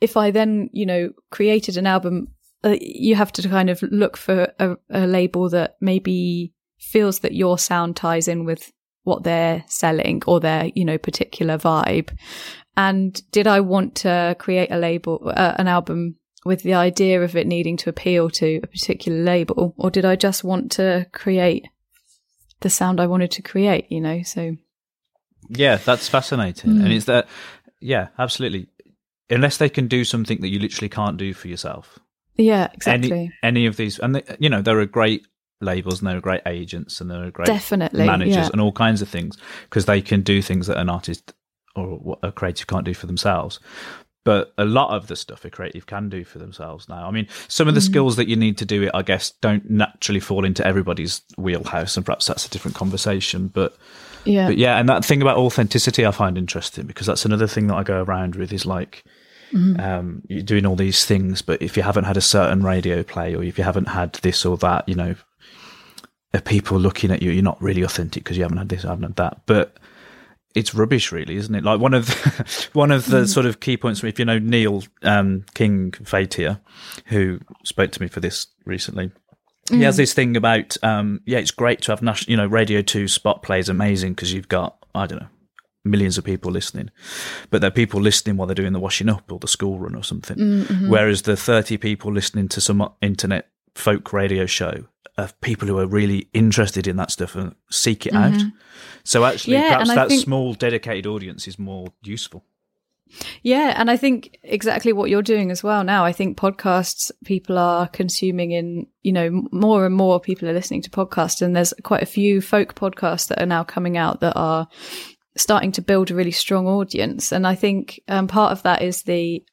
if I then, you know, created an album, uh, you have to kind of look for a, a label that maybe feels that your sound ties in with what they're selling or their, you know, particular vibe. And did I want to create a label, uh, an album with the idea of it needing to appeal to a particular label, or did I just want to create the sound I wanted to create? You know, so yeah, that's fascinating, Mm. and it's that, yeah, absolutely. Unless they can do something that you literally can't do for yourself, yeah, exactly, any any of these, and they, you know there are great labels and there are great agents and there are great definitely, managers yeah. and all kinds of things because they can do things that an artist or what a creative can't do for themselves. But a lot of the stuff a creative can do for themselves now. I mean, some of the skills that you need to do it, I guess, don't naturally fall into everybody's wheelhouse, and perhaps that's a different conversation. But yeah, but yeah, and that thing about authenticity I find interesting because that's another thing that I go around with is like um, you're doing all these things, but if you haven't had a certain radio play or if you haven't had this or that, you know, are people looking at you, you're not really authentic because you haven't had this, I haven't had that. But it's rubbish, really, isn't it? Like one of the, one of the sort of key points. For me, if you know Neil um, King Fatia, who spoke to me for this recently, he has this thing about um, yeah, it's great to have national, you know, Radio Two spot plays amazing because you've got I don't know millions of people listening, but they're people listening while they're doing the washing up or the school run or something. Whereas the thirty people listening to some internet folk radio show of people who are really interested in that stuff and seek it out. So actually, Mm-hmm. Yeah, perhaps that think- small dedicated audience is more useful. Yeah, and I think exactly what you're doing as well now. I think podcasts people are consuming in, you know, more and more people are listening to podcasts and there's quite a few folk podcasts that are now coming out that are starting to build a really strong audience and I think um, part of that is the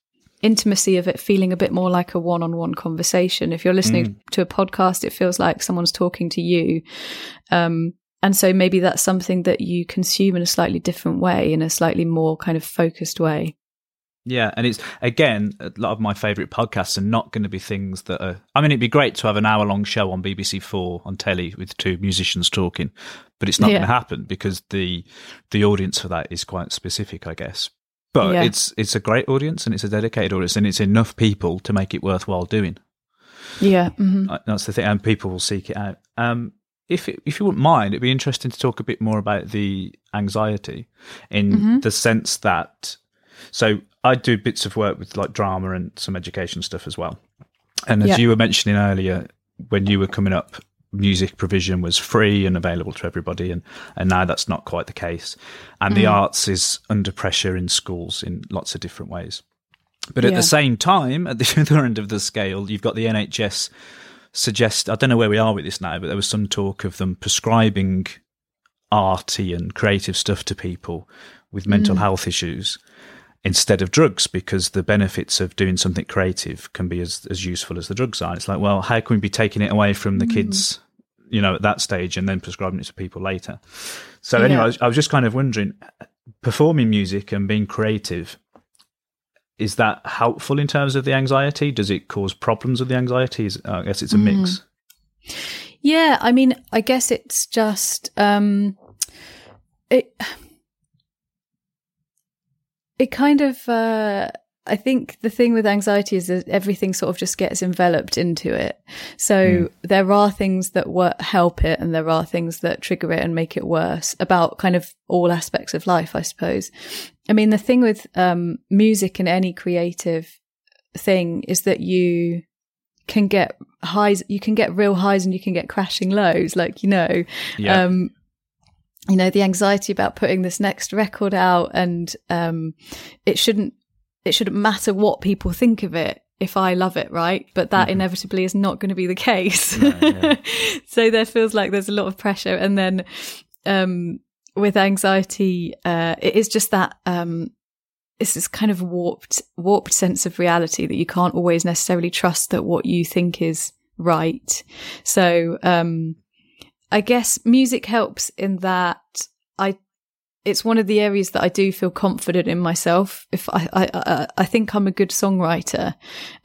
intimacy of it feeling a bit more like a one-on-one conversation. If you're listening to a podcast, it feels like someone's talking to you. Um, and so maybe that's something that you consume in a slightly different way, in a slightly more kind of focused way. Yeah, and it's again a lot of my favourite podcasts are not going to be things that are. I mean, it'd be great to have an hour-long show on BBC Four on telly with two musicians talking, but it's not Yeah. going to happen because the the audience for that is quite specific, I guess. But Yeah. it's it's a great audience and it's a dedicated audience and it's enough people to make it worthwhile doing. Yeah. hmm Uh, That's the thing, and people will seek it out. Um, if it, if you wouldn't mind, it'd be interesting to talk a bit more about the anxiety, in the sense that, so I do bits of work with like drama and some education stuff as well. And as Yeah. you were mentioning earlier, when you were coming up, music provision was free and available to everybody, and and now that's not quite the case, and the mm. arts is under pressure in schools in lots of different ways. But at Yeah. the same time, at the other end of the scale, you've got the NHS suggest. I don't know where we are with this now, but there was some talk of them prescribing arty and creative stuff to people with mental mm. health issues instead of drugs because the benefits of doing something creative can be as, as useful as the drugs are. It's like, well, how can we be taking it away from the kids, you know, at that stage and then prescribing it to people later? So anyway, I was, I was just kind of wondering, performing music and being creative, is that helpful in terms of the anxiety? Does it cause problems with the anxiety? Is, I guess it's a mix. Yeah. I mean, I guess it's just, um, it, it kind of, uh, I think the thing with anxiety is that everything sort of just gets enveloped into it. So there are things that wor- help it and there are things that trigger it and make it worse about kind of all aspects of life, I suppose. I mean, the thing with um, music and any creative thing is that you can get highs, you can get real highs and you can get crashing lows, like, you know, Yeah. um, you know, the anxiety about putting this next record out and, um, it shouldn't, it shouldn't matter what people think of it if I love it, right? But that inevitably is not going to be the case. so there feels like there's a lot of pressure. And then, um, with anxiety, uh, it is just that, um, it's this kind of warped, warped sense of reality that you can't always necessarily trust that what you think is right. So, um, I guess music helps in that I, it's one of the areas that I do feel confident in myself. If I, I, I, I think I'm a good songwriter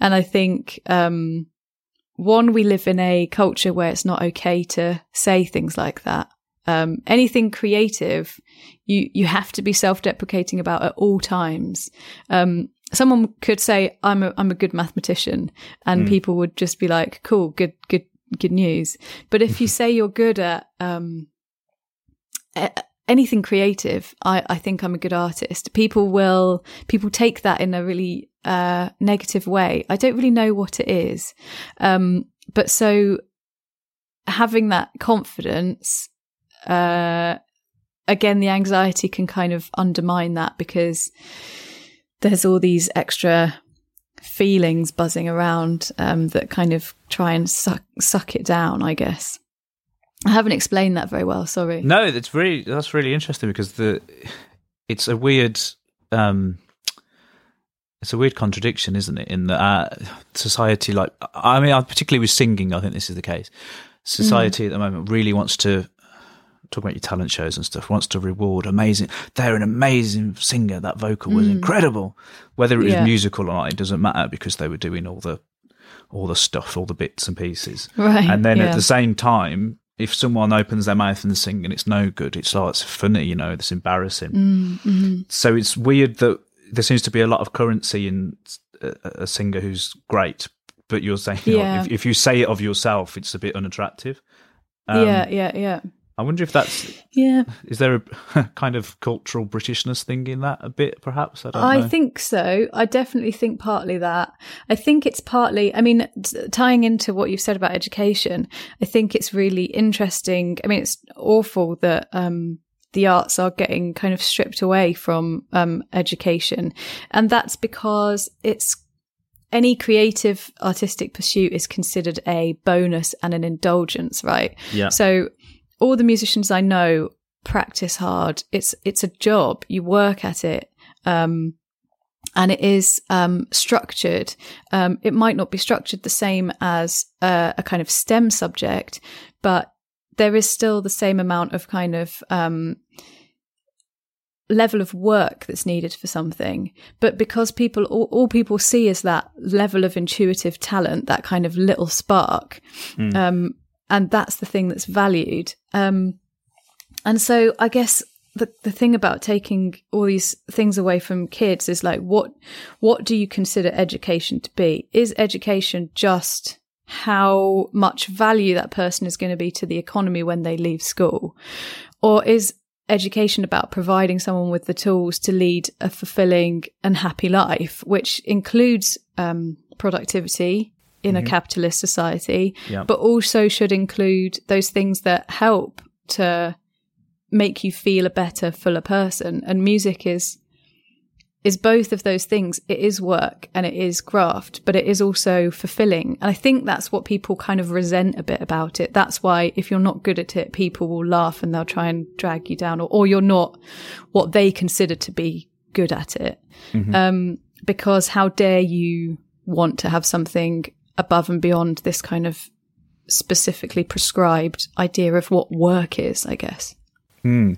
and I think, um, one, we live in a culture where it's not okay to say things like that. Um, anything creative, you, you have to be self-deprecating about at all times. Um, someone could say, I'm a, I'm a good mathematician and people would just be like, cool, good, good, good news. But if you say you're good at, um, anything creative, I, I think I'm a good artist. People will, people take that in a really, uh, negative way. I don't really know what it is. Um, but so having that confidence, uh, again, the anxiety can kind of undermine that because there's all these extra feelings buzzing around um, that kind of try and suck suck it down. I guess I haven't explained that very well. Sorry. No, that's really that's really interesting because the it's a weird um it's a weird contradiction, isn't it? In the uh, society, like I mean, particularly with singing, I think this is the case. Society at the moment really wants to talk about your talent shows and stuff. Wants to reward amazing. They're an amazing singer. That vocal was incredible. Whether it was Yeah. musical or not, it doesn't matter because they were doing all the all the stuff, all the bits and pieces. Right. And then yeah. at the same time, if someone opens their mouth and sing and it's no good, it's like it's funny, you know, it's embarrassing. Mm-hmm. So it's weird that there seems to be a lot of currency in a, a singer who's great, but you're saying you know, if, if you say it of yourself, it's a bit unattractive. Um, yeah, yeah, yeah. I wonder if that's Yeah. is there a kind of cultural Britishness thing in that a bit, perhaps? I don't I know. think so. I definitely think partly that. I think it's partly, I mean, t- tying into what you've said about education, I think it's really interesting. I mean, it's awful that, um, the arts are getting kind of stripped away from, um, education. And that's because it's, any creative artistic pursuit is considered a bonus and an indulgence, right? Yeah. So all the musicians I know practice hard. It's it's a job. You work at it. Um, and it is um, structured. Um, it might not be structured the same as a, a, kind of STEM subject, but there is still the same amount of kind of um, level of work that's needed for something. But because people, all, all, people see is that level of intuitive talent, that kind of little spark, mm. And that's the thing that's valued. Um, and so I guess the, the thing about taking all these things away from kids is like, what, what do you consider education to be? Is education just how much value that person is going to be to the economy when they leave school? Or is education about providing someone with the tools to lead a fulfilling and happy life, which includes, um, productivity, in mm-hmm. a capitalist society, yeah. but also should include those things that help to make you feel a better, fuller person. And music is is both of those things. It is work and it is graft, but it is also fulfilling. And I think that's what people kind of resent a bit about it. That's why if you're not good at it, people will laugh and they'll try and drag you down or, or you're not what they consider to be good at it. Mm-hmm. Um, because how dare you want to have something above and beyond this kind of specifically prescribed idea of what work is, I guess. Hmm.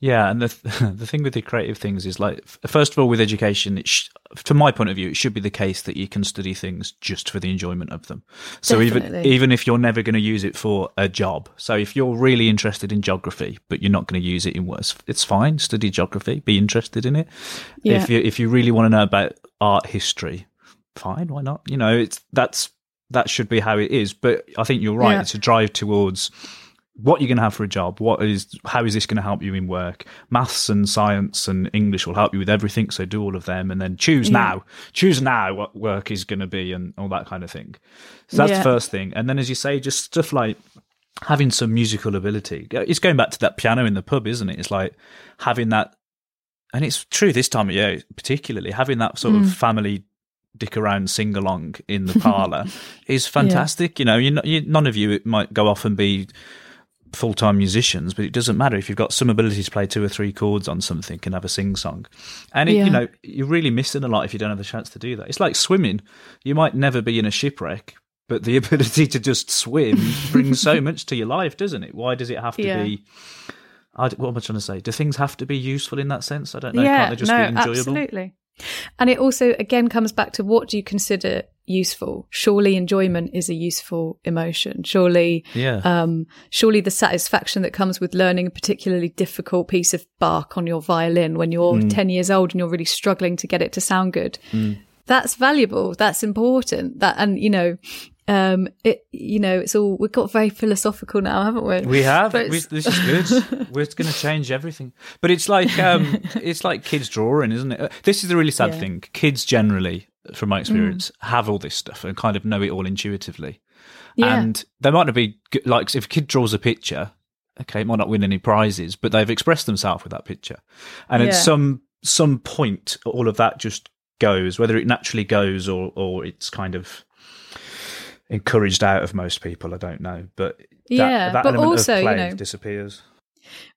Yeah, and the th- the thing with the creative things is like, first of all, with education, it sh- from my point of view, it should be the case that you can study things just for the enjoyment of them. So Definitely. even even if you're never going to use it for a job, so if you're really interested in geography but you're not going to use it in work, it's fine. Study geography, be interested in it. Yeah. If you if you really want to know about art history, fine, why not? You know, it's that's that should be how it is. But I think you're right. Yeah. It's a drive towards what you're going to have for a job. What is how is this going to help you in work? Maths and science and English will help you with everything. So do all of them, and then choose Yeah. now. Choose now what work is going to be, and all that kind of thing. So that's Yeah. the first thing. And then, as you say, just stuff like having some musical ability. It's going back to that piano in the pub, isn't it? It's like having that, and it's true this time of year, particularly having that sort Mm. of family dick around sing along in the parlor is fantastic. You know, you, you none of you might go off and be full time musicians, but it doesn't matter if you've got some ability to play two or three chords on something and have a sing song. And it, Yeah. you know, you're really missing a lot if you don't have the chance to do that. It's like swimming. You might never be in a shipwreck, but the ability to just swim brings so much to your life, doesn't it? Why does it have to Yeah. be? I, what am I trying to say? Do things have to be useful in that sense? I don't know. yeah, Can't they just no, be enjoyable? absolutely. And it also again comes back to what do you consider useful? Surely enjoyment is a useful emotion. Surely, Yeah. um, surely the satisfaction that comes with learning a particularly difficult piece of Bach on your violin when you're Mm. 10 years old and you're really struggling to get it to sound good. That's valuable. That's important. That, and you know, um, it, you know, it's all, we've got very philosophical now, haven't we? We have. We, this is good. We're going to change everything. But it's like um, it's like kids drawing, isn't it? Uh, This is the really sad Yeah. thing. Kids generally, from my experience, have all this stuff and kind of know it all intuitively. Yeah. And they might not be good, like if a kid draws a picture, okay, it might not win any prizes, but they've expressed themselves with that picture. And Yeah. at some some point, all of that just goes, whether it naturally goes or or it's kind of encouraged out of most people. I don't know, but that, Yeah, that but element also, of you know- disappears.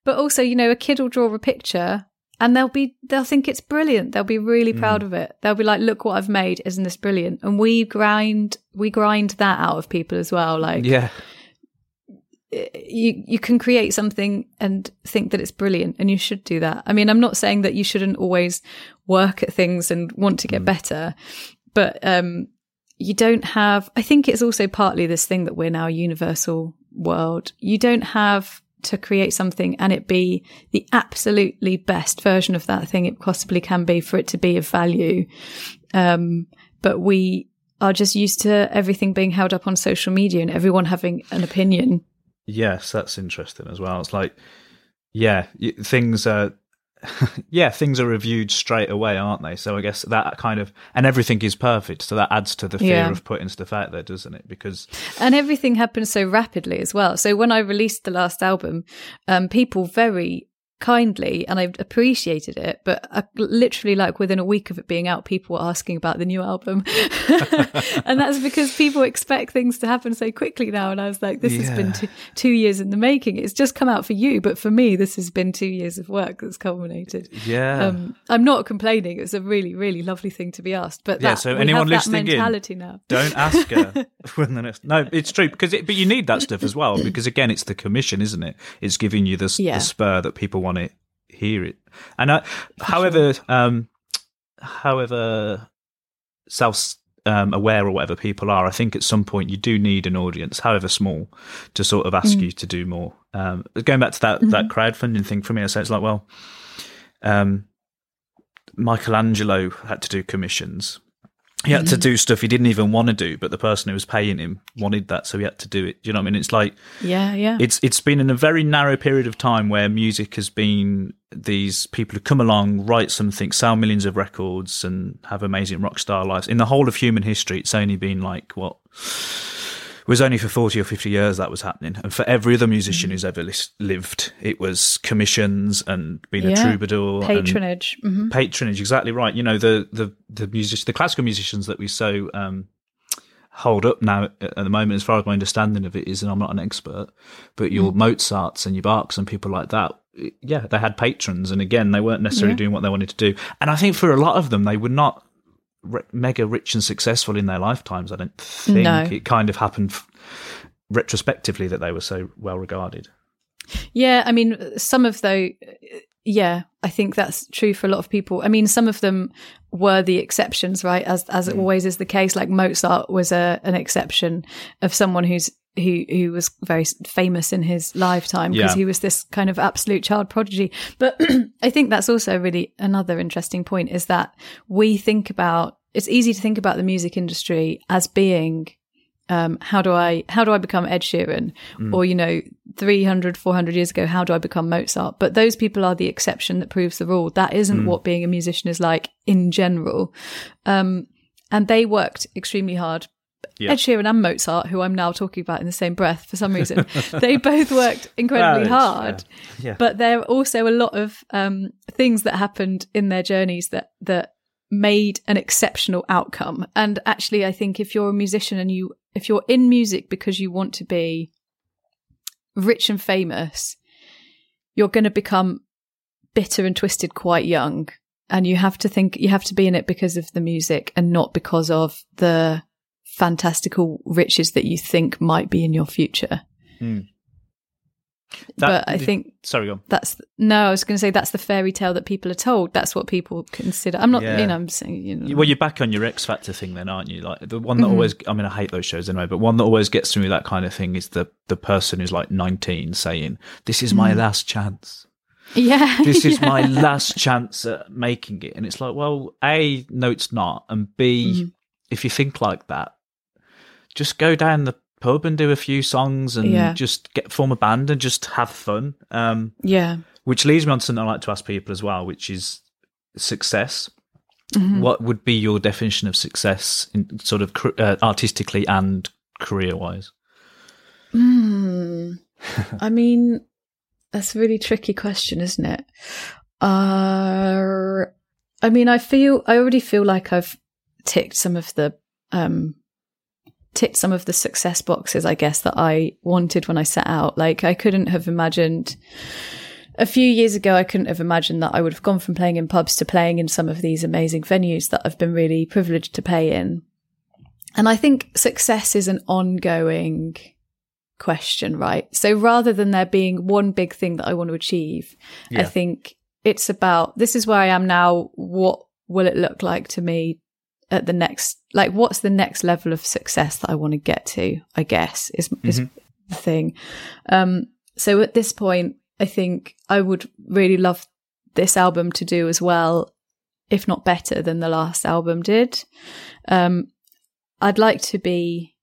But also, you know, a kid will draw a picture and they'll be they'll think it's brilliant. They'll be really Mm. proud of it. They'll be like, "Look what I've made! Isn't this brilliant?" And we grind we grind that out of people as well. Like, Yeah, you you can create something and think that it's brilliant, and you should do that. I mean, I'm not saying that you shouldn't always work at things and want to get better, but um, you don't have. I think it's also partly this thing that we're now a universal world. You don't have to create something and it be the absolutely best version of that thing it possibly can be for it to be of value. Um, but we are just used to everything being held up on social media and everyone having an opinion Yes, that's interesting as well. It's like, yeah, things are, yeah, things are reviewed straight away, aren't they? So I guess that kind of, and everything is perfect. So that adds to the fear Yeah. of putting stuff out there, doesn't it? Because and everything happens so rapidly as well. So when I released the last album, um, people very kindly and I appreciated it, but uh, literally like within a week of it being out, people were asking about the new album, and that's because people expect things to happen so quickly now. And I was like, this has been Yeah. two, two years in the making. It's just come out for you, but for me, this has been two years of work that's culminated. yeah, Um, I'm not complaining. It's a really, really lovely thing to be asked. But Yeah, that, so anyone listening in, mentality now. don't ask her when the next. No, it's true because it, but you need that stuff as well because again, it's the commission, isn't it? It's giving you the, Yeah. the spur that people want to hear it. And I, however, um, however self um, aware or whatever people are, I think at some point you do need an audience, however small, to sort of ask you to do more. Um, going back to that that crowdfunding thing for me, I say it's like, well, um, Michelangelo had to do commissions. He had to mm-hmm. do stuff he didn't even want to do, but the person who was paying him wanted that, so he had to do it. Do you know what I mean? It's like Yeah, yeah. it's it's been in a very narrow period of time where music has been these people who come along, write something, sell millions of records, and have amazing rock star lives. In the whole of human history, it's only been like what was only for forty or fifty years that was happening, and for every other musician who's ever lis- lived, it was commissions and being a Yeah. troubadour, and Patronage. hmm patronage. Exactly right. You know the the the music, the classical musicians that we so um, hold up now at the moment, as far as my understanding of it is, and I'm not an expert, but your Mozarts and your Bachs and people like that, yeah, they had patrons, and again, they weren't necessarily Yeah. doing what they wanted to do. And I think for a lot of them, they were not re- mega rich and successful in their lifetimes. I don't think No. it kind of happened. f- retrospectively that they were so well regarded Yeah, I mean, some of though, yeah, I think that's true for a lot of people. I mean, some of them were the exceptions, right? As as Mm. it always is the case. Like Mozart was a an exception of someone who's who who was very famous in his lifetime because Yeah. he was this kind of absolute child prodigy. But I think that's also really another interesting point is that we think about it's easy to think about the music industry as being um, how do I how do I become Ed Sheeran? Or you know 300 400 years ago how do I become Mozart? But those people are the exception that proves the rule. That isn't what being a musician is like in general. Um, and they worked extremely hard. Yeah. Ed Sheeran and Mozart who I'm now talking about in the same breath for some reason they both worked incredibly Well, hard. yeah. but there are also a lot of um, things that happened in their journeys that that made an exceptional outcome. And actually, I think if you're a musician and you if you're in music because you want to be rich and famous, you're going to become bitter and twisted quite young. And you have to think you have to be in it because of the music and not because of the fantastical riches that you think might be in your future. Hmm. That- but I think sorry go on that's no i was going to say that's the fairy tale that people are told that's what people consider i'm not Yeah. you know i'm saying you know Well, you're back on your X Factor thing, then, aren't you? Like the one that Mm-hmm. always, I mean, I hate those shows anyway, but one that always gets to me that kind of thing is the the person who's like 19 saying, "This is my last chance. yeah This is Mm. yeah. my last chance at making it." And it's like, well, a, no, it's not, and b, Mm-hmm. if you think like that, just go down the pub and do a few songs and Yeah. just get form a band and just have fun. Um, yeah which leads me on to something I like to ask people as well, which is success. Mm-hmm. What would be your definition of success, in sort of uh, artistically and career wise? Hmm. i mean that's a really tricky question isn't it uh i mean i feel i already feel like i've ticked some of the um ticked some of the success boxes i guess that i wanted when i set out like i couldn't have imagined a few years ago, I couldn't have imagined that I would have gone from playing in pubs to playing in some of these amazing venues that I've been really privileged to play in. And I think success is an ongoing question, right? So rather than there being one big thing that I want to achieve, I think it's about this is where I am now. What will it look like to me at the next, like, what's the next level of success that I want to get to? I guess is, is the thing. Um, so at this point, I think I would really love this album to do as well, if not better than the last album did. Um, I'd like to be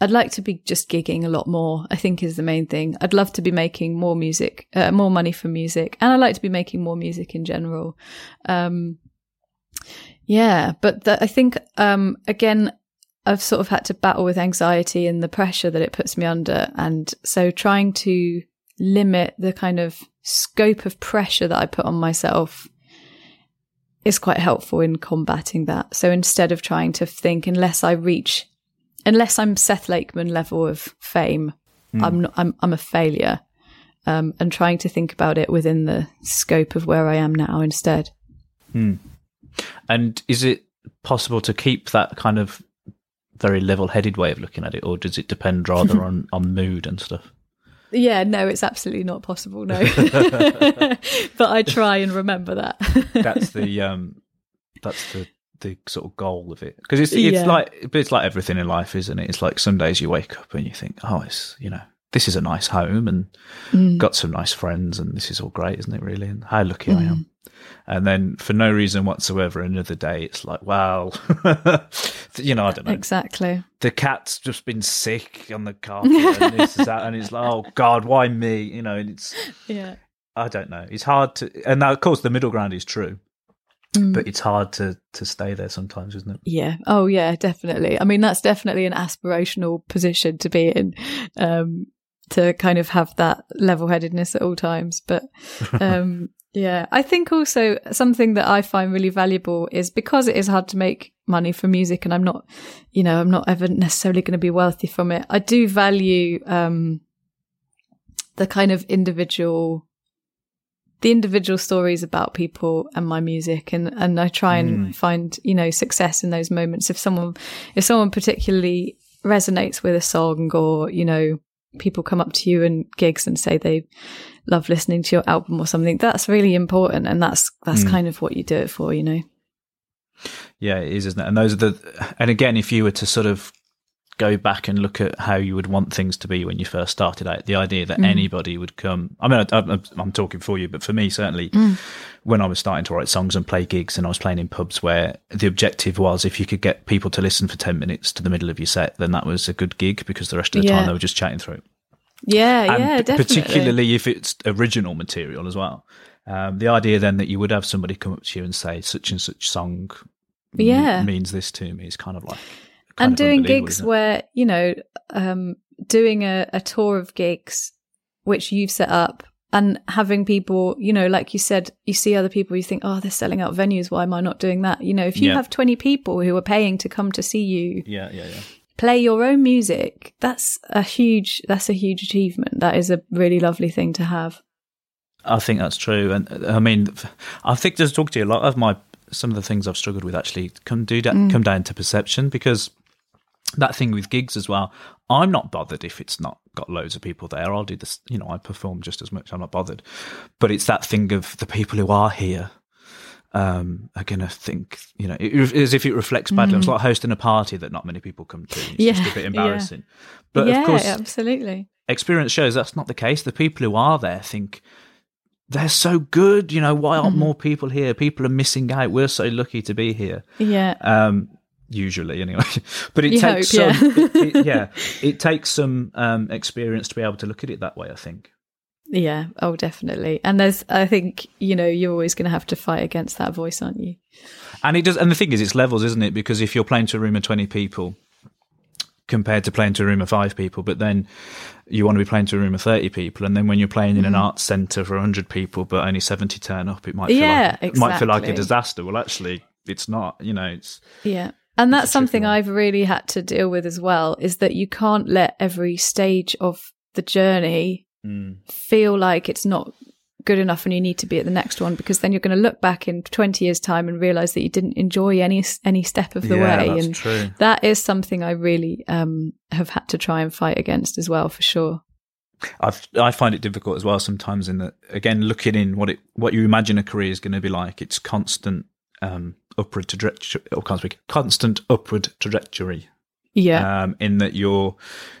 I'd like to be just gigging a lot more. I think is the main thing. I'd love to be making more music, uh, more money for music, and I'd like to be making more music in general. Um, yeah, but the, I think um, again, I've sort of had to battle with anxiety and the pressure that it puts me under, and so trying to limit the kind of scope of pressure that I put on myself is quite helpful in combating that. So instead of trying to think, unless I reach, unless I'm Seth Lakeman level of fame, mm. I'm not, I'm, I'm a failure. Um, and trying to think about it within the scope of where I am now instead. Mm. And is it possible to keep that kind of very level-headed way of looking at it, or does it depend rather on on mood and stuff? Yeah, no, it's absolutely not possible. No, but I try and remember that. that's the um, that's the the sort of goal of it because it's it's yeah. like it's like everything in life, isn't it? It's like some days you wake up and you think, oh, it's you know this is a nice home and mm. got some nice friends and this is all great, isn't it? Really, and how lucky mm. I am. And then for no reason whatsoever, another day it's like, wow, you know, I don't know. Exactly. The cat's just been sick on the carpet and this is that, and it's like, oh God, why me? You know, and it's yeah. I don't know. It's hard to, and now of course the middle ground is true. Mm. But it's hard to to stay there sometimes, isn't it? Yeah. Oh, yeah. Definitely. I mean, that's definitely an aspirational position to be in. Um, to kind of have that level headedness at all times. But um, yeah, I think also something that I find really valuable is because it is hard to make money from music, and I'm not, you know, I'm not ever necessarily going to be wealthy from it. I do value um, the kind of individual. The individual stories about people and my music, and, and I try and mm. find you know success in those moments. If someone if someone particularly resonates with a song, or you know people come up to you and gigs and say they love listening to your album or something that's really important and that's that's mm. kind of what you do it for you know yeah it is isn't it and those are the and again if you were to sort of go back and look at how you would want things to be when you first started out the idea that mm. anybody would come i mean I, am talking for you but for me certainly mm. When i was starting to write songs and play gigs and i was playing in pubs where the objective was if you could get people to listen for 10 minutes to the middle of your set then that was a good gig because the rest of the yeah. time they were just chatting through yeah, and yeah, definitely. Particularly if it's original material as well. Um, the idea then that you would have somebody come up to you and say such and such song yeah. m- means this to me is kind of like and doing gigs where you know um, doing a, a tour of gigs which you've set up and having people you know like you said you see other people you think oh they're selling out venues. Why am i not doing that? You know if you yeah. have 20 people who are paying to come to see you yeah yeah yeah. play your own music that's a huge that's a huge achievement. That is a really lovely thing to have. I think that's true. And i mean i think just talk to you a lot of my some of the things i've struggled with actually come do mm. come down to perception because that thing with gigs as well i'm not bothered if it's not got loads of people there i'll do this you know i perform just as much i'm not bothered but it's that thing of the people who are here um, are going to think, you know, it, as if it reflects badly. Mm. It's like hosting a party that not many people come to. It's yeah, just a bit embarrassing. Yeah. But yeah, of course, absolutely. Experience shows that's not the case. The people who are there think they're so good. You know, why aren't mm. more people here? People are missing out. We're so lucky to be here. Yeah. Um, usually anyway but it you takes hope, some yeah. it, it, yeah it takes some um, experience to be able to look at it that way i think yeah, oh, definitely. And there's, I think, you know, you're always going to have to fight against that voice, aren't you? And it does. And the thing is, it's levels, isn't it? Because if you're playing to a room of 20 people compared to playing to a room of five people, but then you want to be playing to a room of 30 people. And then when you're playing in an mm. arts centre for 100 people, but only 70 turn up, it might feel, yeah, like, exactly. it might feel like a disaster. Well, actually, it's not, you know, it's. Yeah. And that's something I've really had to deal with as well is that you can't let every stage of the journey mm. feel like it's not good enough and you need to be at the next one because then you're going to look back in 20 years time and realize that you didn't enjoy any any step of the yeah, way and true. that is something i really um, have had to try and fight against as well for sure I've, I find it difficult as well sometimes in that again looking in what it what you imagine a career is going to be like it's constant um, upward trajectory or can't speak constant upward trajectory yeah. Um, in that you're,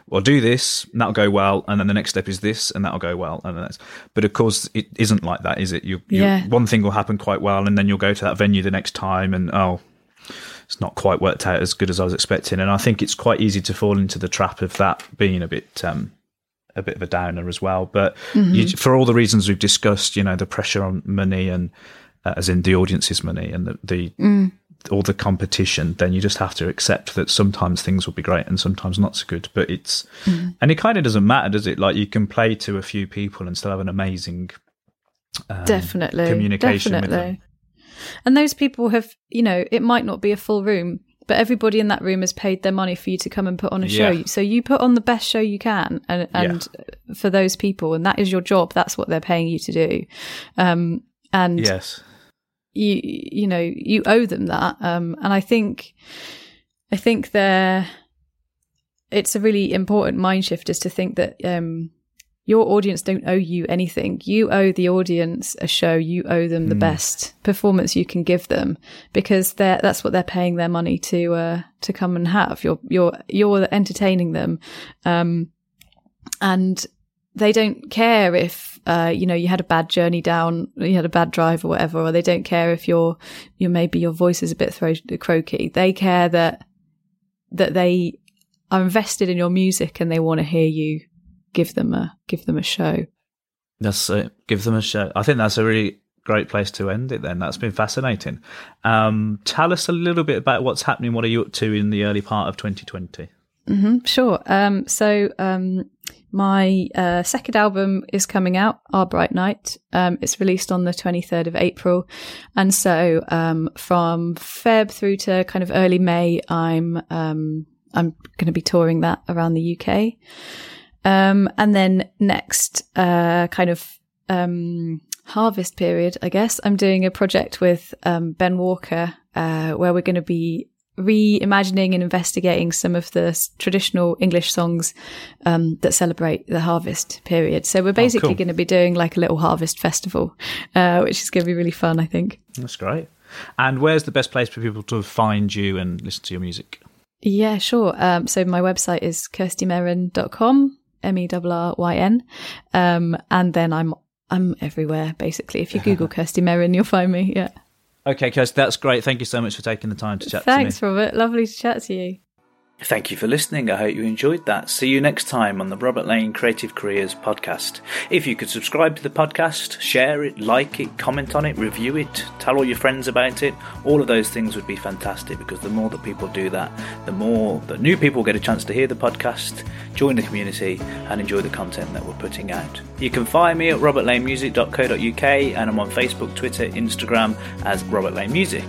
well, do this, and that'll go well, and then the next step is this, and that'll go well, and that's. But of course, it isn't like that, is it? You, you, yeah. One thing will happen quite well, and then you'll go to that venue the next time, and oh, it's not quite worked out as good as I was expecting. And I think it's quite easy to fall into the trap of that being a bit um, a bit of a downer as well. But mm-hmm. you, for all the reasons we've discussed, you know, the pressure on money and uh, as in the audience's money and the, the mm. all the competition, then you just have to accept that sometimes things will be great and sometimes not so good. But it's mm. and it kind of doesn't matter, does it? Like you can play to a few people and still have an amazing um, definitely communication definitely. And those people have, you know, it might not be a full room, but everybody in that room has paid their money for you to come and put on a show. So you put on the best show you can, and, and yeah. for those people, and that is your job. That's what they're paying you to do. Um, and yes, you you know you owe them that. Um, and I think I think they're it's a really important mind shift is to think that um, your audience don't owe you anything. You owe the audience a show. You owe them the mm. best performance you can give them because they that's what they're paying their money to uh, to come and have. You're you're you're entertaining them, um, and they don't care if uh, you know you had a bad journey down, you had a bad drive or whatever, or they don't care if your your maybe your voice is a bit thro- croaky. They care that that they are invested in your music and they want to hear you give them a give them a show. That's it. Give them a show. I think that's a really great place to end it. Then that's been fascinating. Um, tell us a little bit about what's happening. What are you up to in the early part of 2020? Mm-hmm, sure. Um, so um, my uh, second album is coming out, Our Bright Night. Um, it's released on the 23rd of April, and so um, from Feb through to kind of early May, I'm um, I'm going to be touring that around the UK. Um, and then next, uh, kind of, um, harvest period, I guess, I'm doing a project with, um, Ben Walker, uh, where we're going to be reimagining and investigating some of the traditional English songs um, that celebrate the harvest period. So we're basically oh, cool. going to be doing like a little harvest festival, uh, which is going to be really fun, I think. That's great. And where's the best place for people to find you and listen to your music? Yeah, sure. Um, so my website is kirstymerryn.com. M E R R Y N. Um, and then I'm I'm everywhere basically. If you Google Kirsty Merryn, you'll find me. Yeah. Okay, Kirsty, that's great. Thank you so much for taking the time to chat. Thanks, Robert. Lovely to chat to you. Thank you for listening. I hope you enjoyed that. See you next time on the Robert Lane Creative Careers podcast. If you could subscribe to the podcast, share it, like it, comment on it, review it, tell all your friends about it, all of those things would be fantastic because the more that people do that, the more that new people get a chance to hear the podcast, join the community, and enjoy the content that we're putting out. You can find me at robertlanemusic.co.uk and I'm on Facebook, Twitter, Instagram as Robert Lane Music.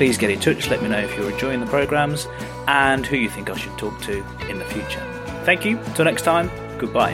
Please get in touch, let me know if you're enjoying the programmes and who you think I should talk to in the future. Thank you, till next time, goodbye.